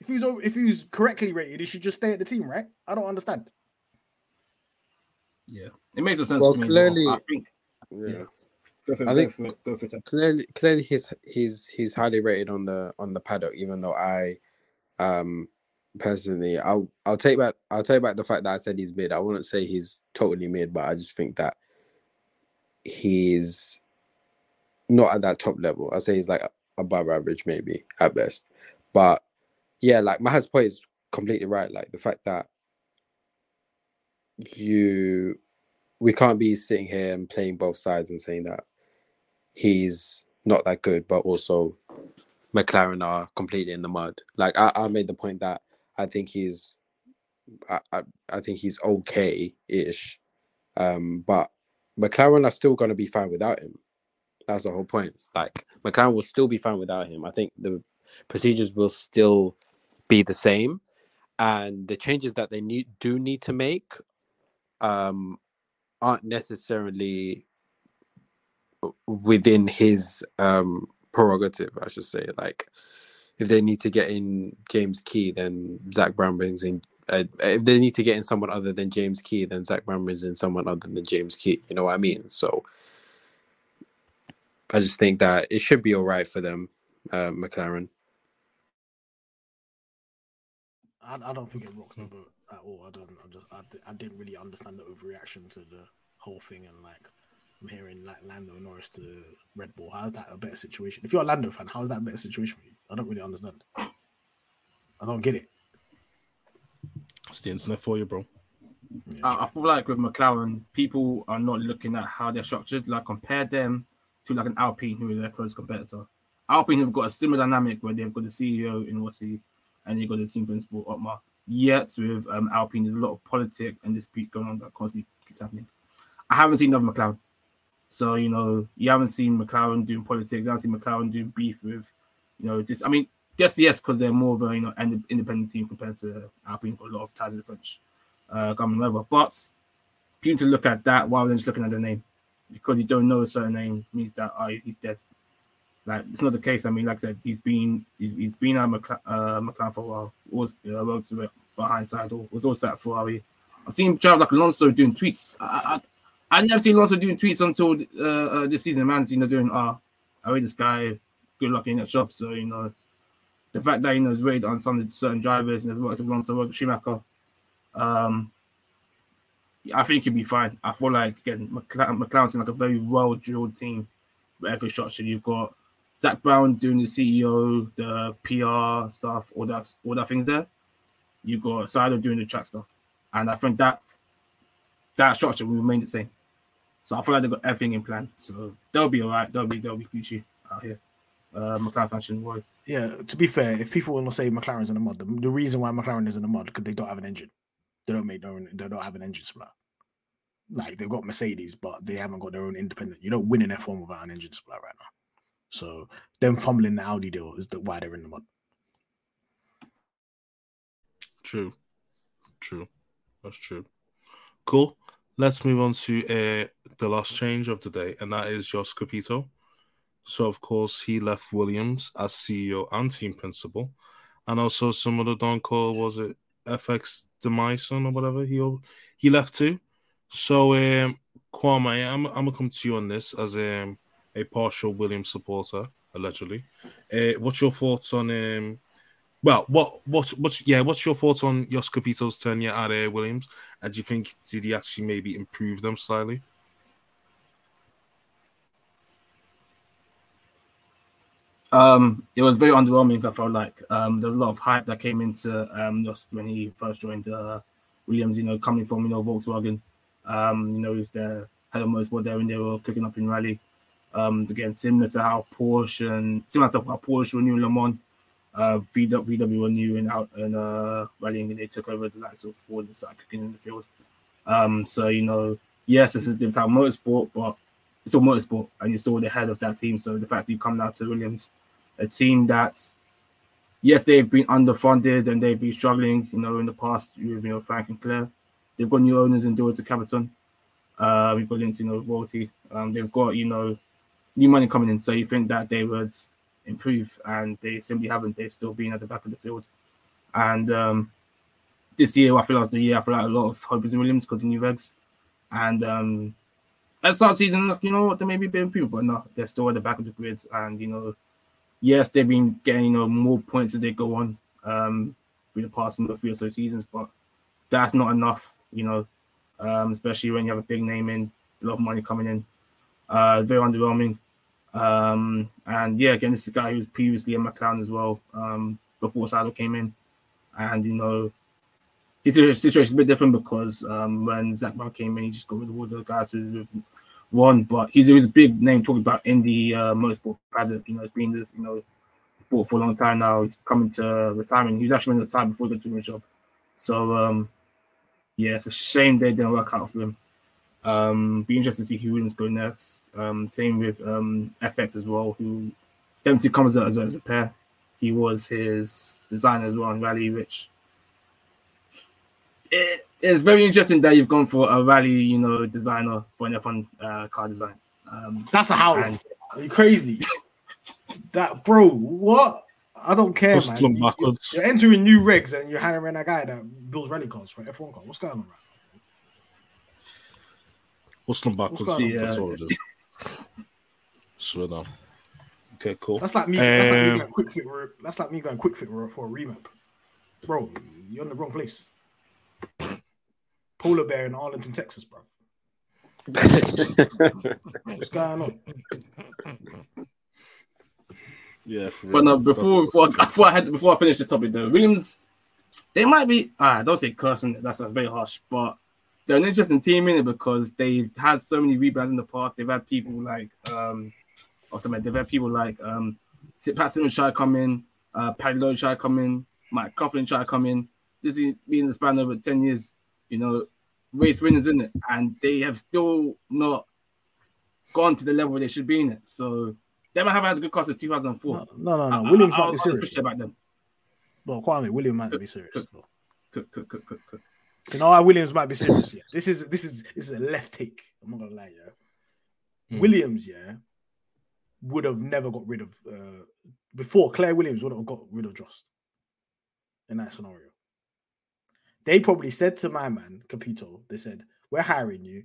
If he's if he's correctly rated, he should just stay at the team, right? I don't understand. Yeah, it makes no sense Well, to me. as clearly- I think yeah. go for it, I go think for go for clearly, clearly he's he's he's highly rated on the on the paddock. Even though I, um, personally, I'll I'll take back I'll take back the fact that I said he's mid. I wouldn't say he's totally mid, but I just think that he's not at that top level. I'd say he's like above average, maybe at best. But yeah, like Mahad's point is completely right. Like the fact that you we can't be sitting here and playing both sides and saying that he's not that good, but also McLaren are completely in the mud. Like I, I made the point that I think he's I, I, I think he's okay ish. Um, but McLaren are still gonna be fine without him. That's the whole point. Like McLaren will still be fine without him. I think the procedures will still be the same. And the changes that they need do need to make um aren't necessarily within his um prerogative, I should say. Like if they need to get in James Key, then Zak Brown brings in uh, if they need to get in someone other than James Key, then Zak Brown brings in someone other than James Key. You know what I mean? So I just think that it should be all right for them, uh, McLaren. I, I don't think it rocks the boat at all. I don't. I just I, I didn't really understand the overreaction to the whole thing, and like I'm hearing like Lando Norris to Red Bull. How's that a better situation? If you're a Lando fan, how's that a better situation for you? I don't really understand. I don't get it. It's the internet for you, bro. I, I feel like with McLaren, people are not looking at how they're structured. Like compare them to like an Alpine, who is their close competitor. Alpine have got a similar dynamic where they've got the CEO in Rossi and they've got the team principal Otmar. Yet with um, Alpine, there's a lot of politics and dispute going on that constantly keeps happening. I haven't seen another McLaren. So, you know, you haven't seen McLaren doing politics, you haven't seen McLaren doing beef with, you know, just I mean, yes, yes, because they're more of a you know ind- independent team compared to Alpine, got a lot of ties to the French uh, government level. But people need to look at that while than just looking at the name. Because you don't know a certain name means that oh, he's dead. Like it's not the case. I mean, like I said, he's been he's, he's been at McLaren, uh, McLaren for a while. Was you know, worked with behind side or was also at Ferrari. I've seen drive like Alonso doing tweets. I I, I never seen Alonso doing tweets until uh, uh, this season. Man's you know doing ah, I rate this guy. Good luck in that shop. So you know, the fact that you know rated on some certain drivers and has worked with Alonso, worked with Schumacher. Um, I think he'll be fine. I feel like again, McLaren, McLaren's in like a very well drilled team with every structure. You've got Zak Brown doing the CEO, the PR stuff, all that, all that things there. You've got Sido doing the track stuff, and I think that that structure will remain the same. So I feel like they've got everything in plan. So they'll be all right. They'll be they'll be Gucci out here. Uh, McLaren fashion worry. Yeah, to be fair, if people want to say McLaren's in the mud, the, the reason why McLaren is in the mud because they don't have an engine. They don't make their own. They don't have an engine supplier. Like they've got Mercedes, but they haven't got their own independent. You don't win an F1 without an engine supplier right now. So them fumbling the Audi deal is the why they're in the mud. True. True. That's true. Cool. Let's move on to uh, the last change of the day, and that is Jost Capito. So of course he left Williams as CEO and team principal, and also some of other don call was it FX Demaison or whatever he he left too. So um, Kwame, I'm I'm gonna come to you on this as um, a partial Williams supporter allegedly. Uh, what's your thoughts on um, well, what what's what's yeah, what's your thoughts on Jost Capito's tenure at uh, Williams? And do you think did he actually maybe improve them slightly? Um, it was very underwhelming. I felt like um, there's a lot of hype that came into um, just when he first joined uh, Williams. You know, coming from you know Volkswagen, um, you know, he's the head of motorsport there, and they were cooking up in rally. Um, again, similar to how Porsche and similar to how Porsche were new in Le Mans, uh, VW, VW were new and out and uh, rallying, and they took over the likes of Ford and started cooking in the field. Um, so you know, yes, this is a different type of motorsport, but it's all motorsport, and you're still the head of that team. So the fact that you come now to Williams a team that, yes, they've been underfunded and they've been struggling, you know, in the past with, you know, Frank and Claire. They've got new owners in Dorilton Capital. Uh, we've got into, you know, royalty. Um, they've got, you know, new money coming in. So you think that they would improve and they simply haven't. They've still been at the back of the field. And um, this year, I feel like the year I feel like a lot of hope is in Williams because the new regs. And um, at start of season, you know what, they may be a bit improved, but no, they're still at the back of the grid. And, you know, yes, they've been getting you know, more points as they go on um, through the past three or so seasons, but that's not enough, you know, um, especially when you have a big name in, a lot of money coming in. Uh, very underwhelming. Um, and yeah, again, this is a guy who was previously in McLaren as well um, before Salo came in. And, you know, his situation is a bit different because um, when Zak Brown came in, he just got rid of all the guys who won, but he's, he's a big name talking about in the uh, motorsport paddock. You know, it's been this, you know, sport for a long time now. He's coming to retirement. He was actually in the time before the doing job. So, um, yeah, it's a shame they didn't work out for him. Um, be interested to see who Williams go next. Um, same with um, FX as well, who them two comes as a, as a pair. He was his designer as well in Rally, which it, it's very interesting that you've gone for a rally, you know, designer for an F1 uh, car design. Um, That's a howl. And... Are you crazy? that bro, what? I don't care, man. You, you're entering new regs and you're hiring a guy that builds rally cars for F1 car. What's going on, right? Hustling backwards. Yeah. That's all it is. Swear down. Okay, cool. That's like me. Um, that's like me going quick fit. That's like me going quick fit for a remap. Bro, you're in the wrong place polar bear in Arlington, Texas, bro. What's going on? Yeah, but no. Before before, before I had before I finish the topic, though, Williams, they might be. Ah, don't say cursing. That's, that's very harsh, but they're an interesting team in it because they've had so many rebounds in the past. They've had people like um, they've had people like um, Pat Symonds try to come in, uh, Paddy Lowe try to come in, Mike Coughlan try to come in. This is being the span over ten years. You know, race winners in it, and they have still not gone to the level they should be in it. So they might have had a good cost since 2004. No, no, no. no. Williams I, might be serious. About them. Well, Kwame, Williams might be serious. Cook, cook, cook, cook, cook, cook. You know Williams might be serious? Yeah. This is this is this is a left take. I'm not gonna lie, yeah. Mm. Williams, yeah, would have never got rid of uh before Claire Williams would have got rid of Jost in that scenario. They probably said to my man Capito, they said, "We're hiring you.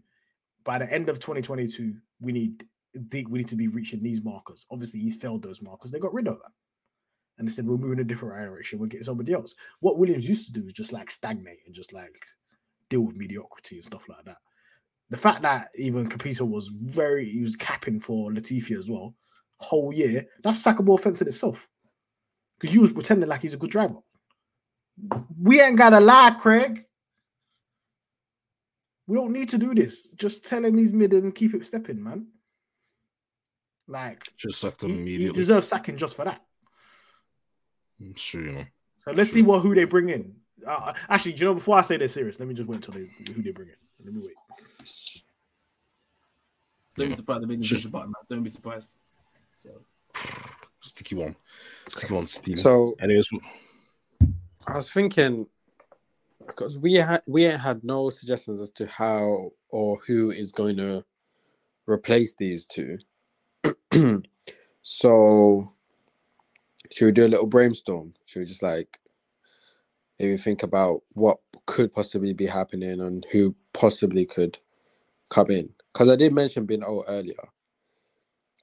By the end of 2022, we need we need to be reaching these markers. Obviously, he's failed those markers. They got rid of that, and they said we're moving a different direction. We'll get somebody else. What Williams used to do is just like stagnate and just like deal with mediocrity and stuff like that. The fact that even Capito was very he was capping for Latifi as well, whole year. That's sackable offense in itself because you was pretending like he's a good driver. We ain't gotta lie, Craig. We don't need to do this. Just tell him he's mid and keep it stepping, man. Like just sacked him he, immediately. He deserves sacking just for that. I'm sure you know. So let's see what who they bring in. Uh, actually, do you know, before I say they're serious, let me just wait until they who they bring in. Let me wait. Don't be surprised. They're making button, man. Don't be surprised. So sticky one, sticky one, Steve. So, anyways, I was thinking because we had we had no suggestions as to how or who is going to replace these two. So should we do a little brainstorm? Should we just like maybe think about what could possibly be happening and who possibly could come in? Because I did mention being O earlier.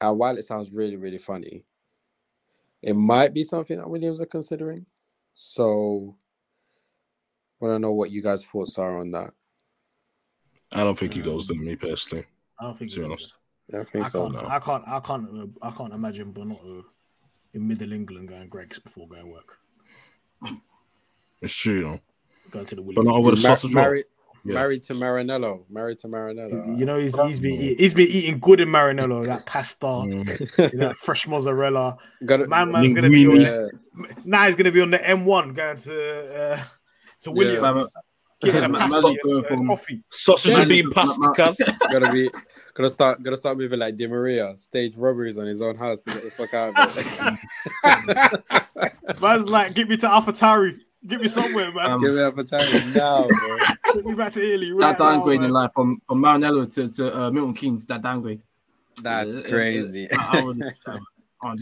And while it sounds really, really funny, it might be something that Williams are considering. So want to know what you guys' thoughts are on that. I don't think he goes there, me personally. I don't think to be he honest. I I can't, I can't, I can't, uh, I can't imagine Binotto in Middle England going Greggs before going work. It's true, you know. Going to the But Williams. not over the He's sausage roll. married, Yeah. married to Maranello. Married to Maranello. You know, he's, he's been eat- he's been eating good in Maranello, that pasta, Mm. you know, fresh mozzarella. Gotta- Man, man's gonna be Linguine. on, now he's gonna be on the M1 going to uh, to Williams. Yeah. Getting a pasta and, uh, coffee. Sausage and bean pasta, cuz. gotta be, gotta start, gotta start moving like Di Maria, stage robberies on his own house to get the fuck out of it. Man's like, get me to AlphaTauri. Get me somewhere, man. Give me up a time now, bro. Get me back to Italy. that Right now, downgrade man. in life from from Maranello to to uh, Milton Keynes. That downgrade. That's crazy. I, I would, I can't.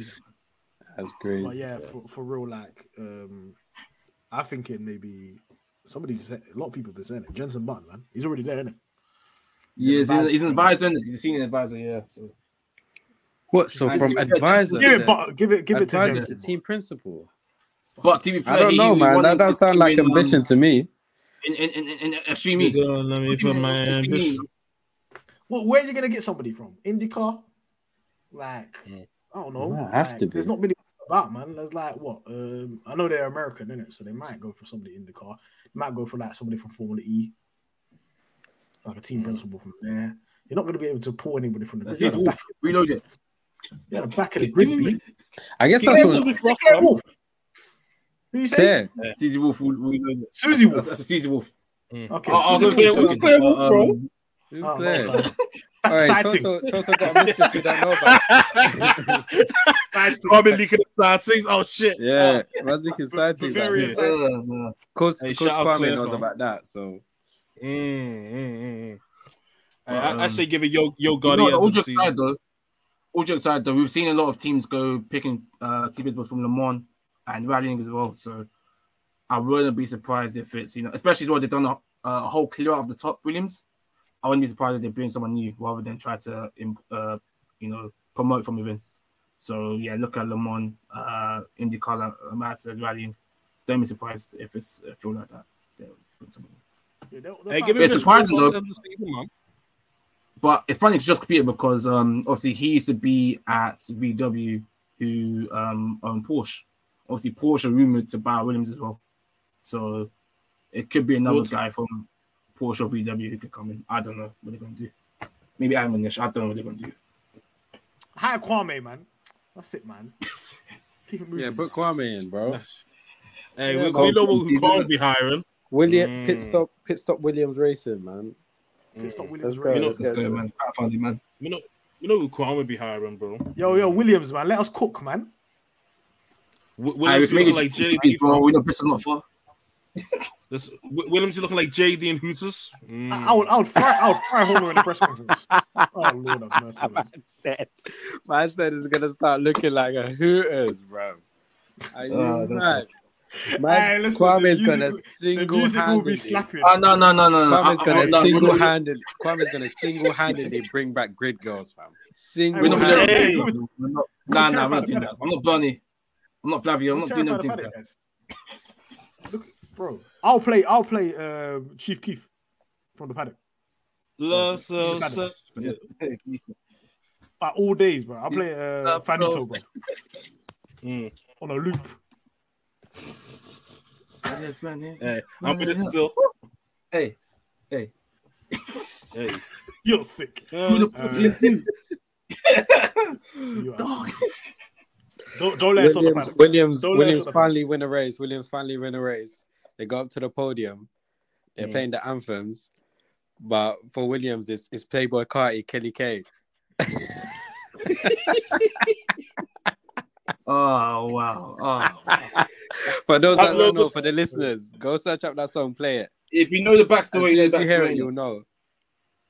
That's crazy. But yeah, for, for real, like, um, I think it maybe somebody's a lot of people have been saying it. Jensen Button, man, he's already there, isn't it? Yeah, he's, advisor. he's an advisor. isn't he? He's a senior advisor. Yeah. So What? So And from give it- advisor, Give it, give it, give it to advisor to team principal. But to be fair, I don't know, he man. That in- don't sound like in, um, ambition to me. In in in, in, in extreme E. You gonna let me put my E. ambition. Well, where are you gonna get somebody from? IndyCar? Like, I don't know. Might have Like, to be. There's not many about, man. There's like what? Um, I know they're American, innit? So they might go for somebody in the car. They might go for like somebody from Formula E, like a team Hmm. principal from there. You're not going to be able to pull anybody from the That's grid. his You're wolf. Reload it. at the back of the grid. B. I guess that's Wolf. what. Yeah, Wolf. Who you say? Yeah. Susie Wolff. will- will reload it. Susie Wolff. That's, that's a Susie Wolff. Okay. I- I Susie okay Wolf. Who's it, Claire Wolf, bro? um, Who's Oh, Claire? my bad. All right, Sighting. Toto, Toto got a mistress we don't know about. Robin Lee could start things. Oh shit. Yeah, Razik is exciting. Very Of exciting. course, Hey, of course shout out Kwame knows about that. So Mm, mm, mm, mm. I, But, I, I um, say give it yo yo No, Gotti. all end of jokes aside, though, all jokes aside, though, we've seen a lot of teams go picking uh, keepers from Le Mans and rallying as well. So I wouldn't be surprised if it's you know, especially though they've done a, a whole clear out of the top Williams. I wouldn't be surprised if they bring someone new rather than try to uh, you know promote from within. So yeah, look at Le Mans, uh, IndyCar, uh, Mazda rallying. Don't be surprised if it's a feel like that. They'll bring someone new. Yeah, they'll- they'll Hey, give him It's his surprising, though. end of season, man. But it's funny to just compete because um obviously he used to be at VW who um own Porsche. Obviously Porsche rumored to buy Williams as well. So it could be another Good. guy from Porsche or VW who could come in. I don't know what they're gonna do. Maybe I'm Nish. I don't know what they're gonna do. Hire Kwame, man. That's it, man. Keep it moving. yeah, put Kwame in, bro. Hey, Yeah, we, we know what we can't be hiring. William pit Mm. stop, pit stop Williams Racing, man. Pit stop Let's Williams go. Racing. Let's Let's go. go, man. Can't find it, man. We know we know who Kwame be hiring, bro. Yo, yo, Williams, man. Let us cook, man. W- Aye, Williams we looking like JD. bro. We know Bristol not far. This, W- Williams looking like JD and Hooters. Mm. I, I would, I would fry, I would fry Homer in the press conference. Oh Lord have mercy. man. Man said, man said it's gonna start looking like a Hooters, bro. Are you Oh, that's mad? Hey, Man, listen, Kwame's the gonna music- The single music will be handedly. slapping. Oh no no no no no. Kwame's I- I- gonna I- no, single not- handed. Kwame's gonna single handedly bring back grid girls, fam. Single We're we're not, handedly. we're not, nah, nah, we're not doing that. I'm not Bernie. I'm not Flavio. I'm not doing Terrified everything. of it, guys. Look, bro, I'll play. I'll play um, Chief Keef from the paddock. Love so Paddock. so. Like, all days, bro. I'll play uh, Love Fanito, bro, Mm. on a loop. Yes, man, yes. Hey, I'm with it still. Hey, hey. Hey. You're sick. Who the fuck is him? You are sick. Don't, don't let us on the Williams, paddock. Williams, Don't let us Williams on the finally win a race. Williams finally win a race. They go up to the podium. They're Mm. playing the anthems, but for Williams, it's, it's Playboi Carti, Kelly K. Oh wow. Oh, wow. For those that don't know, the- for the listeners, go search up that song, play it. If you know the As backstory, soon you know as the you hear it, backstory. you'll know.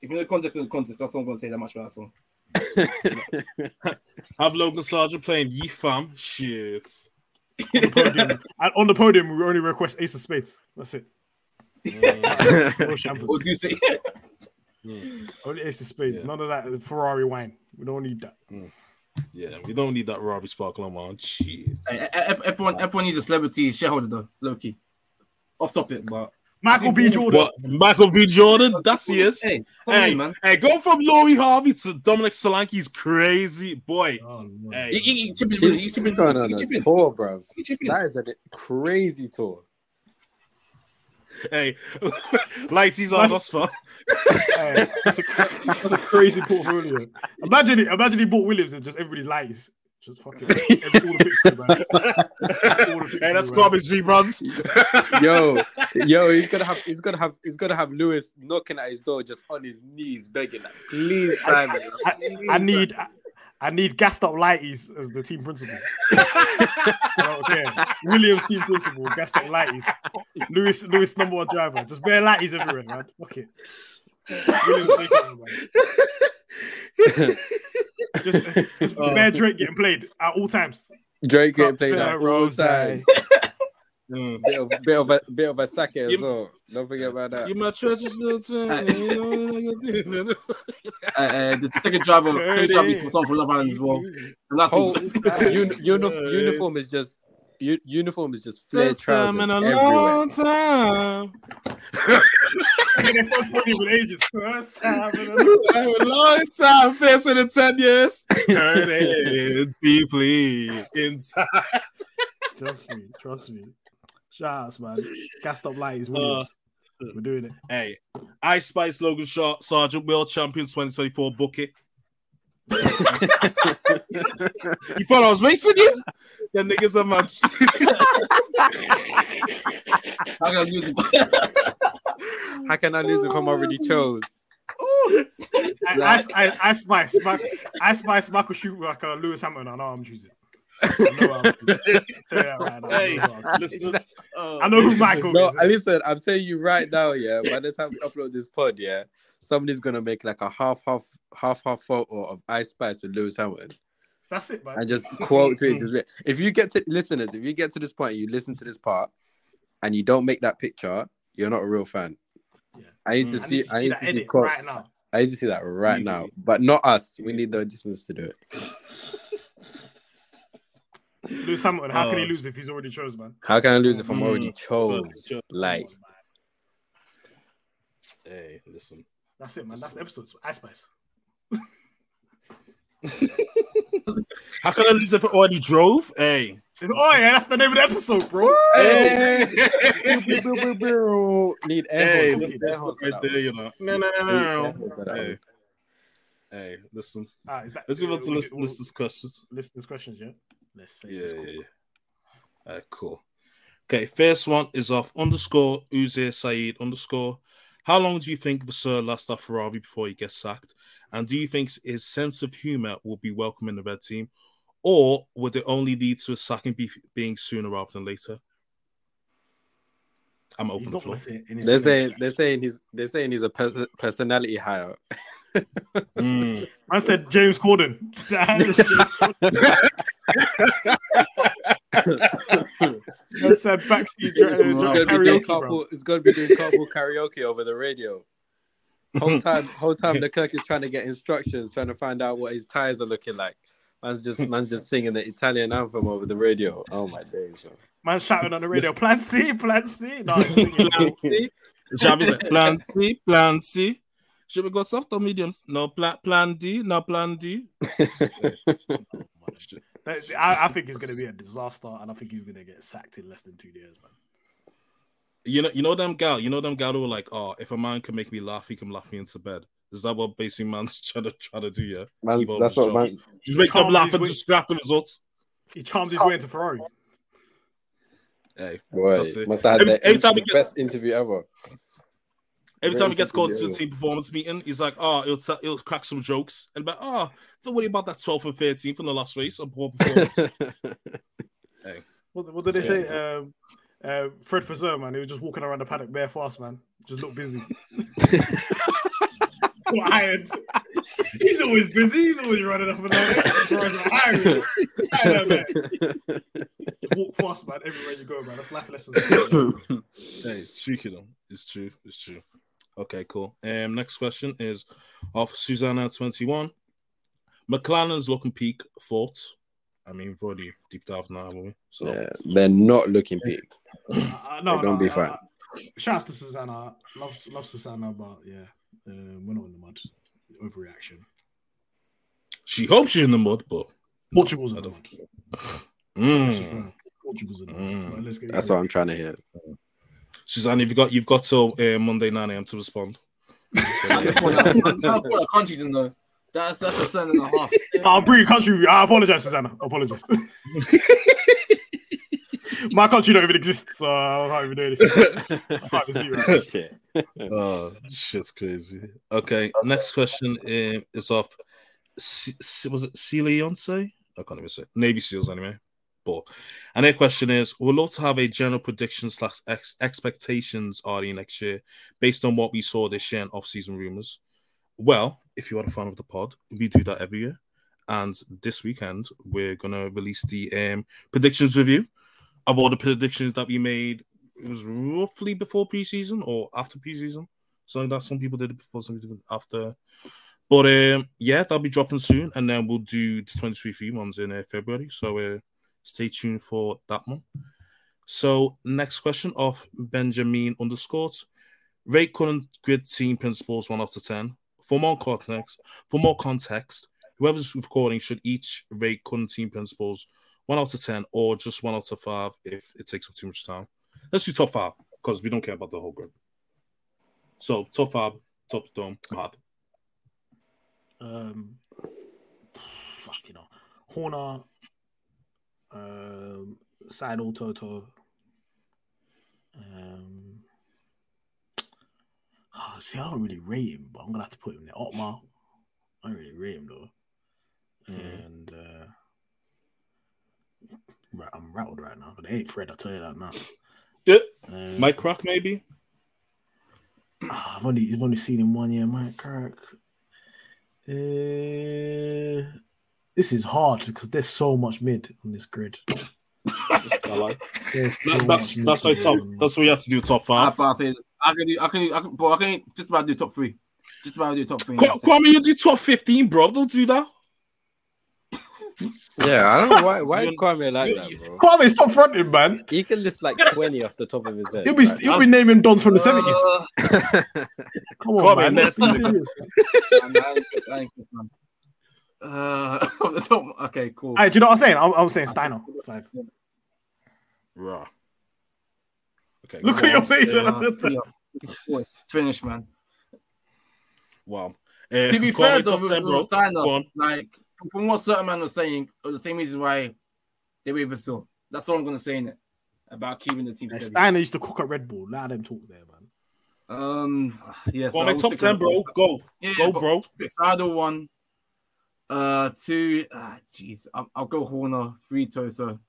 If you know the context of the context, that's all I'm gonna say that much about that song. Have Logan Sargent playing Ye Fam. Shit. On the podium, and on the podium, we only request Ace of Spades. That's it. World champions. What do you say? Only Ace of Spades. None of that Ferrari wine. We don't need that. Mm. Yeah, we don't need that Robbie Sparkle on. Shit. Hey, F- F1, F1 needs a celebrity shareholder though, low key. Off topic, but Michael B. Jordan. What? Michael B. Jordan? That's yes. Hey, hey, on, man. hey, go from Lori Harvey to Dominic Solanke's crazy boy. Oh, hey, He- he- he chipping- He's, he chipping- going on he a tour, bro. He. That is a crazy tour. hey, Lighties on us for. Hey, that's, a, that's a crazy portfolio. Imagine it. Imagine he bought Williams and just everybody's lights. Just fucking every, all the pictures. All the Hey, that's pictures, man. garbage three runs. yo, yo, he's gonna have, he's gonna have, he's gonna have Lewis knocking at his door, just on his knees, begging, like, please, Simon. I, I need I, I need gassed up lighties as the team principal. I don't. Williams team principal, gassed up lighties. Lewis Lewis number one driver. Just bare lighties everywhere, man. Fuck it. Williams take. Just, just bare Drake getting played at all times. Drake getting played Cup at all Rose. times. Mm. Bit of, bit of a, bit of a sake as You- well. Don't forget about that. You my treasures, little twin. You know what I can do. Uh, uh, the second driver, second driver is for someone from Love Island as well. And that's Whole it. uni- uni- uniform is just u- uniform is just flared First time trousers in a everywhere. long time. Their first podium in ages. First time in a a long time, faster than 10 years. Hurting deeply inside. Trust me, trust me. Shout outs, man. Gassed up lighties, uh, Williams. We're doing it. Hey, Ice Spice Logan Shaw, Sergeant World Champions 2024 book it. you thought I was racing you? The niggas are much. How can I lose it? How can I lose if I'm already chose? I, I, I, I spice, my, I spice Michael Schumacher, Lewis Hamilton. I know I'm choosing. I know I'm choosing. Tell you that right now. I know who I'm choosing. I know who Michael No, is. listen, I'm telling you right now, yeah. By the time we upload this pod, yeah, somebody's gonna make like a half, half, half, half photo of Ice Spice with Lewis Hamilton That's it, man. and just quote to it. Just re- if you get to listeners, if you get to this point, you listen to this part, and you don't make that picture, you're not a real fan. Yeah. I need to I see. need to I need that to see edit quotes. right now. I need to see that right now, but not us. We need the listeners to do it. Lewis Hamilton, how can he Oh. lose if he's already chose, man? How can I lose if I'm already Mm. chose? Sure. Like, Hey, listen. That's it, man. That's the episode. Ice Spice. How can I lose if I already drove? Hey. Oh yeah, that's the name of the episode, bro. Hey. need air Hey, horns. that's, Need that's air horns right there, you know. No, no, no, no. horns for that Hey, hey, listen. Ah, is that- Let's move on to we- list, we- listeners' questions. Listeners' questions, yeah. Let's say Yeah, it's yeah, cool. yeah. Alright, cool. Okay, first one is off underscore Uzair Saeed underscore. How long do you think Vasseur lasts at Ferrari before he gets sacked? And do you think his sense of humor will be welcome in the red team? Or would it only lead to a sacking be- being sooner rather than later? I'm open He's the floor. gonna fit in his They're saying they're saying he's they're saying he's a pers- personality hire. Mm. I said James Corden. I said backseat dri- It's gonna be doing karaoke, carpool. It's gonna be doing carpool karaoke over the radio. Whole time, whole time, the Kirk is trying to get instructions, trying to find out what his tires are looking like. Man's just man's just singing the Italian anthem over the radio. Oh my days! man. Man shouting on the radio, Plan C, Plan C. No, he's singing. Plan C. Javi's like, plan C, plan C. Should we go soft or mediums? No, plan, plan D, no, plan D. Oh, I, I think it's going to be a disaster, and I think he's going to get sacked in less than two years, man. You know, you know them gal, you know them gal who are like, oh, if a man can make me laugh, he can laugh me into bed. Is that what basically man's trying to try to do? Yeah, Man, that's what joking. man- Just make them laugh and way- just grab the results. He charmed his way into Ferrari. Hey, Boy, that's it. must have had every, the, every time the he gets, best interview ever. Every time he gets called to interview a team performance meeting, he's like, oh, he'll t- he'll crack some jokes and be like, oh, don't worry about that 12th and 13th in the last race. I'm poor performance. hey, What, what did they say? Um, uh, Fred Vasseur, man, he was just walking around the paddock bare fast, man. Just looked busy. Got ironed. He's always busy. He's always running up and down. I know, man. Walk fast, man. Everywhere you go, man. That's life lessons. hey, it's true, though. It's true. It's true. Okay, cool. Um, next question is of Susanna twenty one. McLaren's looking peak thoughts. I mean, we've already deep dive now, haven't we? So Yeah, they're not looking peak. Uh, no, They're gonna no, be uh, fine. Shouts to Susanna. Love, love Susanna, but yeah, uh, we're not in the mud. Overreaction. she hopes she's in the mud, but Portugal's in the mud. Mm. Portugal's in the mud. But let's get That's what. I'm trying to hear. Suzanne, you've got you've got till uh, Monday nine a.m. to respond. What countries in though? That's that's a cent and a half. I'll bring your country. I apologize, Susanna. I apologize. My country don't even exist, so I can't even do anything. I can't dispute that. oh, shit's crazy. Okay, next question um, is off. C- C- was it Leonce? I can't even say Navy SEALs anyway. But and their question is: We'd love to have a general prediction slash ex- expectations RD next year based on what we saw this year and off-season rumors. Well, if you are a fan of the pod, we do that every year, and this weekend we're gonna release the um, predictions review of all the predictions that we made. It was roughly before preseason or after preseason. So that some people did it before, some people after. But um, yeah, that'll be dropping soon, and then we'll do the 23 free ones in uh, February. So uh, stay tuned for that one. So next question of Benjamin underscores rate current grid team principals one out of ten. For more context, for more context, whoever's recording should each rate current team principals one out of ten or just one out of five if it takes up too much time. Let's do top five because we don't care about the whole grid. So top five, top dome, mad. Um, fuck you know, Horner, um, Seidl, Toto. Um, oh, see, I don't really rate him, but I'm gonna have to put him there. Otmar, I don't really rate him though, and uh, right, I'm rattled right now, but they ain't Fred. I tell you that now. Yeah. Um, Mike Krack, maybe. Ah, I've only I've only seen him one year, Mike Krack. Uh, this is hard because there's so much mid on this grid. I like. There's so That- that's much that's mid. why top. That's why you have to do top five. I, can do, I can do, I can, do, I can, bro, I can just about do top three. Just about do top three. Qu- Kwame, you do top fifteen, bro. Don't do that. Yeah, I don't know why. Why is Kwame like that, bro? Kwame's top fronted, man. He can list like twenty off the top of his head. He'll be Like, he'll be naming dons from the Uh, seventies. Come on, Kwame, man. next. Be serious, man. I ain't good, man. Uh, off the top, okay, cool. Hey, do you know what I'm saying? I'm, I'm saying Steiner five. Raw. Okay. Look at your face when I Uh, said that. yeah, finish, man. Wow. Uh, to be fair, though, top with, 10, with. Steiner, like from, from what certain man was saying, it was the same reason why they were even so. That's all I'm gonna say in it about keeping the team Yeah. Steiner used to cook at Red Bull. Let them talk there, man. Um, yeah. Kwame, I top 10, bro. Go. Yeah, Go, but bro. Pixardo one, uh, two. Ah, jeez, I'll, I'll go Horner, three Tosa,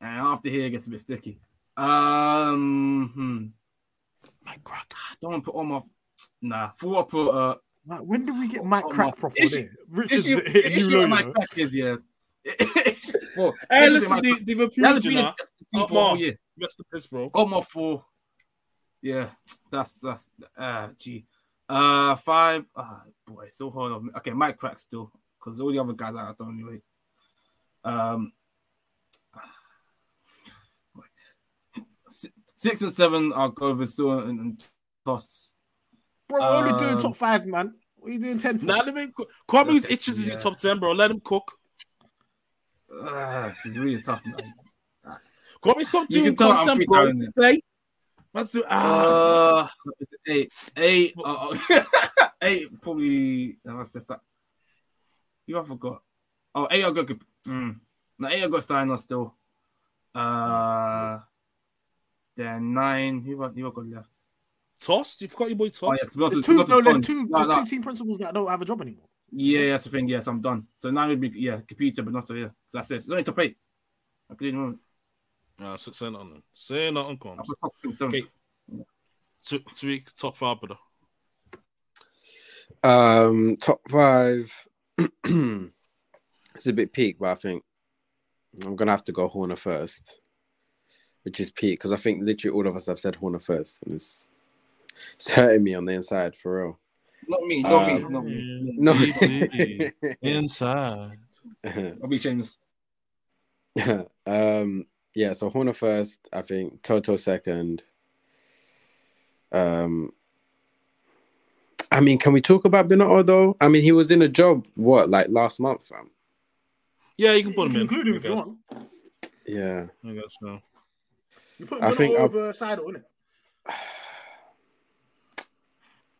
and after here it gets a bit sticky. Um, hmm. Mike Krack. don't want to put on my. Nah, four. I put uh. Like, when do we get Mike on Crack my- issue- issue, issue with my you crack is yeah. Bro, Hey, listen, my they, crack- they've He hasn't approved you been in now. the team Up for a more. year. Rest the piss, bro. Got my four. Yeah, that's that's uh gee. Uh five. Uh boy, it's so hard on me. Okay, Mike Krack still, because all the other guys I don't anyway. Um si- six and seven I'll go with Sewer and, and Tost. Bro, we're only doing Um, top five, man. What are you doing ten for? Nah, let me. Kwame's Okay, itching to do top 10, bro. Let him cook. Uh, this is really tough, man. Kwame, stop You doing can tell I'm content, bro. freestyling Just Say. Let's do. Ah. Uh, eight, eight, uh, eight. Probably. What's this? That? You I forgot. Oh, eight. I got. Mm, no, eight. I got Steiner still. Uh, then nine. Who got? Who I got left? Tost? You forgot your boy Tost? Oh yeah, to be honest- There's two, honest, no, there's Bond. two, No, there's no. two team principals that don't have a job anymore. Yeah, that's the thing. Yes, I'm done. So nine would be yeah, computer, but not so yeah. So that's it. It's only top eight. I couldn't remember. Nah, say say nothing. then. Say nothing, I Kwame. put Tost in. Okay. T- Tariq, top five, brother. Um, top five. it's a bit peak, but I think I'm gonna have to go Horner first, which is peak because I think literally all of us have said Horner first, and it's it's hurting me on the inside for real. Not me, not me, Um, not me. No, inside. I'll be James. um, yeah. So Horner first, I think Toto second. Um, I mean, can we talk about Binotto though? I mean, he was in a job what like last month, fam. Yeah, you can put him in. Include him if you want. Yeah. I guess so. You put I I think I'll- over Seidl, innit?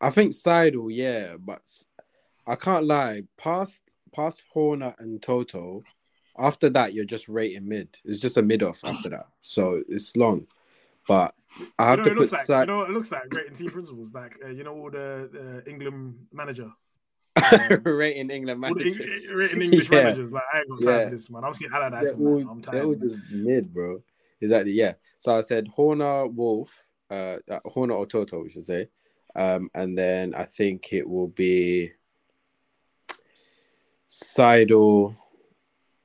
I think Seidl, yeah, but I can't lie. Past past Horner and Toto, after that you're just rating mid. It's just a mid off after that, so it's long. But I have you know, to it put looks like, Seidl. you know, what it looks like rating team principals. Like uh, you know, all the uh, England manager, rating England the managers. Rating English Yeah. managers. Like I ain't got time Yeah. for this, man. I'm seeing Allardyce. They're all, I'm they're all just mid, bro. Exactly, yeah. So I said Horner, Wolff, uh, uh, Horner or Toto, we should say. Um, and then I think it will be Seidl,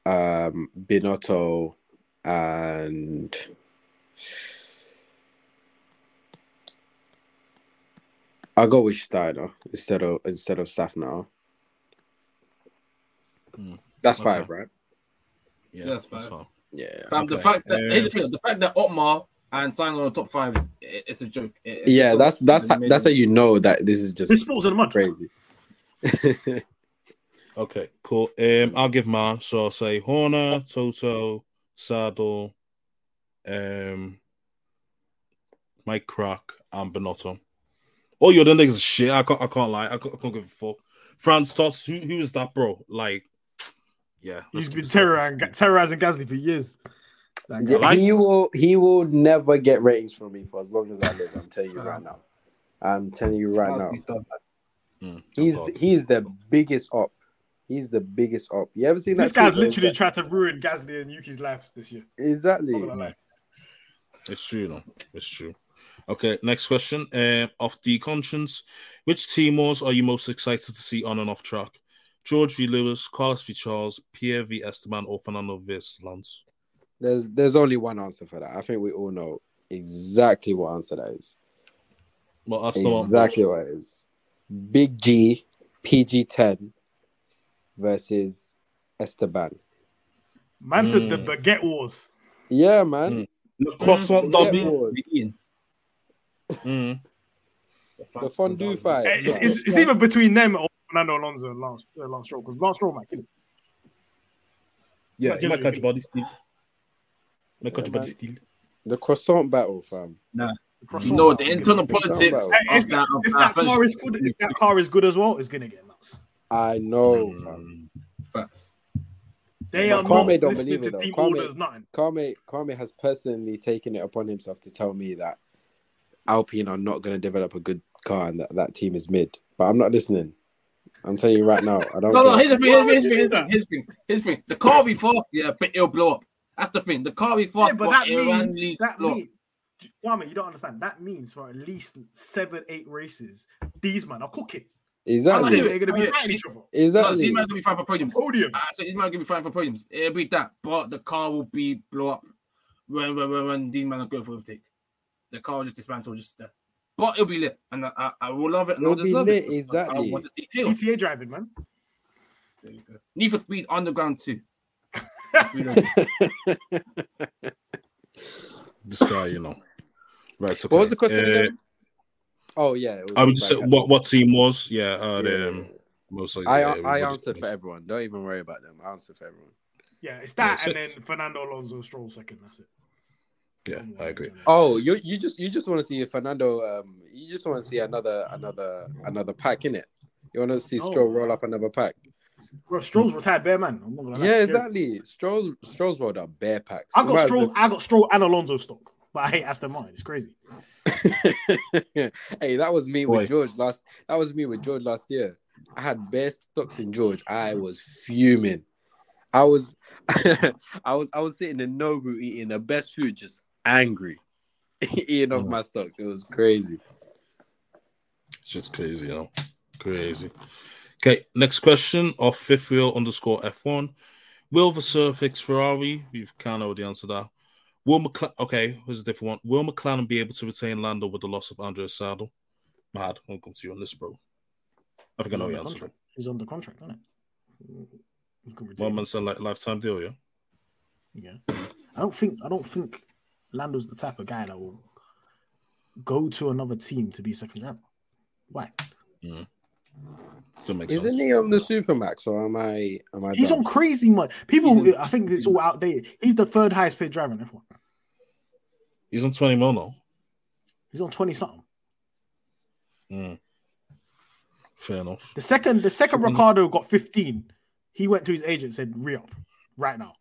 um, Binotto, and I'll go with Steiner instead of instead of Szafnauer. That's Okay. five, right? Yeah, That's fine. all. Yeah. Fam, the fact that here's the thing, the fact that Otmar and Simon on the top five is it- it's a joke. It- it's Yeah, so- that's that's how, that's how you know that this is just This sports in the mud. crazy. Okay, cool. Um, I'll give mine. So I'll say Horner, Toto, Seidl, um, Mike Krack, and Binotto. All your other niggas are shit. I can't. I can't lie. I can't, I can't give a fuck. Franz Tost. Who, who is that, bro? Like, yeah. he's been terrorizing, terrorizing Gasly for years. That guy. Yeah, he will he will never get ratings from me for as long as I live. I'm telling you right now. I'm telling you right now. Mm, He's oh God. he's the biggest op. He's the biggest op. You ever seen This that? guy's literally he's tried to ruin Gasly and Yuki's lives this year. like- exactly. Not gonna lie. It's true, though. It's true. Okay, next question. Um, off the conscience, which team wars are you most excited to see on and off track? George v. Lewis, Carlos v. Charles, Pierre v. Esteban, or Fernando versus Lance? There's there's only one answer for that. I think we all know exactly what answer that is. Well, that's. Exactly what it is. Big G PG10 versus Esteban. Man said the Mm. baguette wars. Yeah, man. The croissant derby. Mm. The fondue fight. Eh, It's, it's, it's either between them or Fernando Alonso and Lance, uh, Lance Stroll because Lance Stroll might kill him. Yeah, That's he might catch body steal. Might catch Yeah, body man. steal. The croissant battle, fam. Nah. Croissant You know the internal politics battle. Eh, of If, that. if that that car is good, if that car is good as well, it's gonna get nuts. I know, mm. fam. Facts. They But are not don't listening believe to it though. team Kwame, orders, nothing. Kwame, Kwame has personally taken it upon himself to tell me that Alpine are not going to develop a good car and that that team is mid. But I'm not listening. I'm telling you right now. I don't. No, no, care. here's the thing, here's the thing, here's the thing, here's the thing, here's thing, here's the thing. The car will be fast, yeah, but it'll blow up. That's the thing. The car will be fast, Yeah, but but, that means that blow means Kwame, you don't understand. That means for at least seven, eight races, these man are cooking. Exactly. They're gonna be fighting each other. No, Exactly. these might be fighting for podiums. Podium. I said these might be fighting for podiums. It'll be that, but the car will be blow up when when when, when these men are going for overtake. The car will just dismantle just there. But it'll be lit, and I, I, I will love it. And It'll I'll be lit, it. I exactly. want to see chaos. PTA driving, man. There you go. Need for Speed Underground too. This guy, you know. Right. Okay. What was the question Uh, again? Oh yeah. I would just say like- what what team was? Yeah. Uh, Yeah. um, most likely, I yeah, I everybody- answered for everyone. Don't even worry about them. I answered for everyone. Yeah, it's that, Yeah, and then Fernando Alonso Stroll second. That's it. Yeah, I agree. Oh, you you just you just want to see Fernando. Um, you just want to see another another another pack in it. You want to see No. Stroll roll up another pack. Bro, Stroll's retired bear man. I'm not gonna. Yeah, exactly. Stroll Stroll's rolled up bare packs. I got might Stroll. I got Stroll and Alonso stock, but I hate Aston Martin. It's crazy. hey, that was me Boy. with George last. That was me with George last year. I had bare stocks in George. I was fuming. I was, I was, I was sitting in Nobu eating the best food, just angry, eating off mm. my stocks. It was crazy. It's just crazy, you know. Crazy. Okay, next question of fifth wheel underscore F1. Will Vasseur fix Ferrari? We've kind of already answered that. Will McLaren, okay, here's a different one. Will McLaren be able to retain Lando with the loss of Andrea Seidl? Mad, I'll come to you on this, bro. I think I know He's the answer. contract. He's under contract, isn't it? You can retain One him. month's a li- lifetime deal, yeah? Yeah. I don't think I don't think Lando's the type of guy that will go to another team to be second driver. Why? Mm. Doesn't make Isn't he on the Supermax or am I? Am I? He's dumb? on crazy money. People, I think it's all outdated. He's the third highest paid driver in F1. He's on 20 mil now. He's on twenty something. Mm. Fair enough. The second, the second Ricciardo got fifteen, he went to his agent and said re up right now.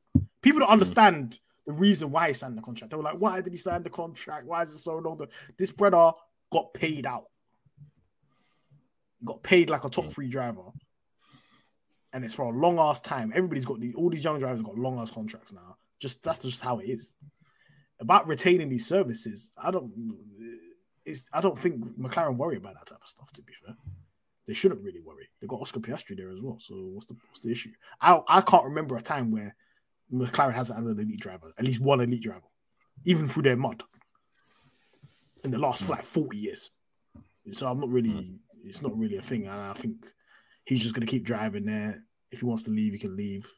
People don't understand the reason why he signed the contract. They were like, why did he sign the contract? Why is it so long? This brother got paid out. Got paid like a top hmm. three driver. And it's for a long ass time. Everybody's got these all these young drivers got long ass contracts now. Just that's just how it is. About retaining these services, I don't it's I don't think McLaren worry about that type of stuff, to be fair. They shouldn't really worry. They've got Oscar Piastri there as well. So what's the what's the issue? I I can't remember a time where McLaren hasn't had an elite driver, at least one elite driver, even through their mud. In the last hmm. like 40 years. So I'm not really hmm. It's not really a thing. And I think he's just gonna keep driving there. If he wants to leave, he can leave.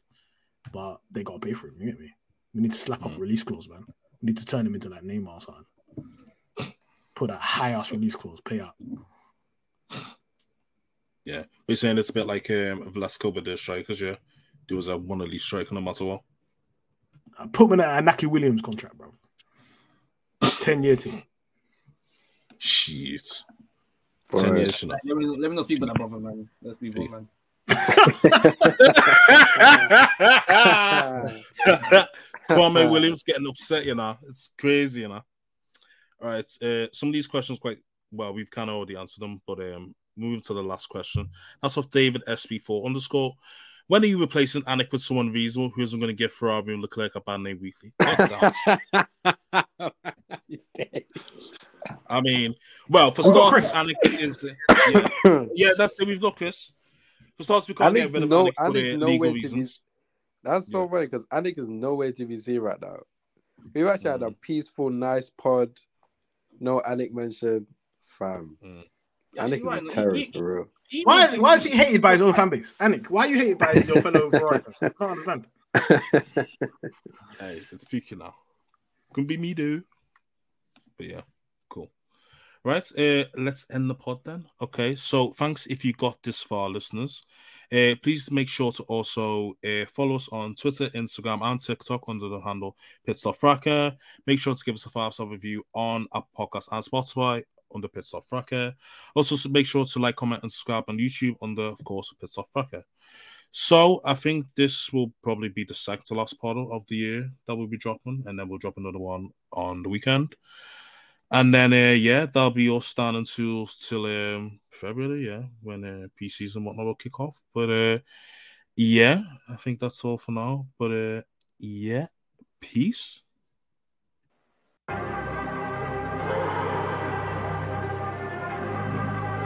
But they gotta pay for him, you get me? We need to slap up release clause, man. We need to turn him into like Neymar or something. Put a high ass release clause, pay out. Yeah. We're saying it's a bit like um, Velasco with the strikers, yeah? There was a one elite striker no matter what. I put him in a Iñaki Williams contract, bro. 10 year team. Shit. Boy. 10 years, you know. Let me, let me not speak about that brother, man. Let's be real, man. Kwame Williams getting upset, you know. It's crazy, you know. All right. Uh, some of these questions quite well, we've kind of already answered them, but um moving to the last question. That's off David SB4 underscore. When are you replacing Anik with someone reasonable who isn't going to give Ferrari and Leclerc a bad name weekly? I mean, well, for starters, Anik is the, yeah, yeah, that's it. We've got Chris. For starters, we can't get rid of no, Anik for Anik's legal to be. reasons. That's so funny because Anik is nowhere to be seen right now. We've actually had a mm. peaceful, nice pod. No Anik mentioned, fam. Mm. Actually, Anik is he- a terrorist he- for real. he Why is, to- why is he hated by his own fan base? Anik, why are you hated by your fellow Ferrari fans? I can't understand. Hey, it's peaking now. Could be me, dude. But yeah, cool. Right, uh, let's end the pod then. Okay, so thanks if you got this far, listeners. Uh, please make sure to also uh, follow us on Twitter, Instagram, and TikTok under the handle Pitstop Fracas. Make sure to give us a five star review on Apple Podcasts and Spotify under Pitstop Fracas. Also, make sure to like, comment, and subscribe on YouTube under, of course, Pitstop Fracas. So I think this will probably be the second to last part of the year that we'll be dropping, and then we'll drop another one on the weekend. And then uh, yeah, that'll be us standing till till um, February, yeah, when uh, PCs and whatnot will kick off. But uh, yeah, I think that's all for now. But uh, yeah, peace.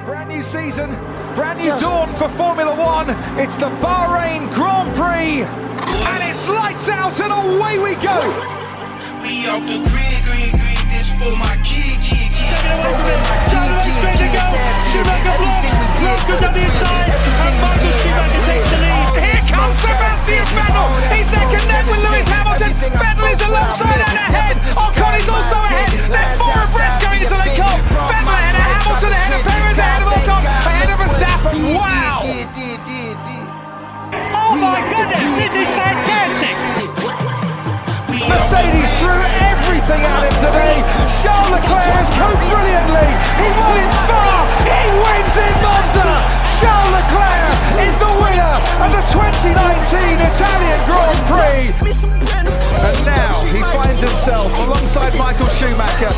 Brand new season, brand new dawn for Formula One. It's the Bahrain Grand Prix, and it's lights out and away we go. We off the grid, grid, grid. This for my kid, kid, kid. Driving straight to go. Schumacher blocks. Love goes up the inside. And Michael Schumacher takes the lead. Here comes Sebastian Vettel. He's neck and neck with Lewis Hamilton. Vettel is alongside and ahead. Ocon is also ahead. They're four abreast going into the cup. Vettel ahead of Hamilton, ahead of Perez, ahead of Wow! Oh my goodness, this is fantastic. Mercedes threw everything at him today. Charles Leclerc has coped brilliantly. He won in Spa. He wins in Monza. Charles Leclerc is the winner of the 2019 Italian Grand Prix. And now he finds himself alongside Michael Schumacher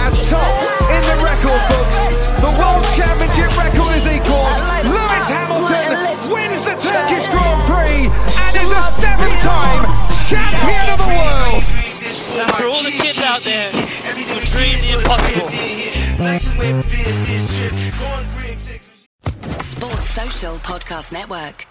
as top in the record books. The World Championship record is equalled. Lewis Hamilton wins the Turkish Grand Prix and is a seven-time champion of the world. For all the kids out there who dream the impossible. Flexing with business trip. Going grid six. Sports Social Podcast Network.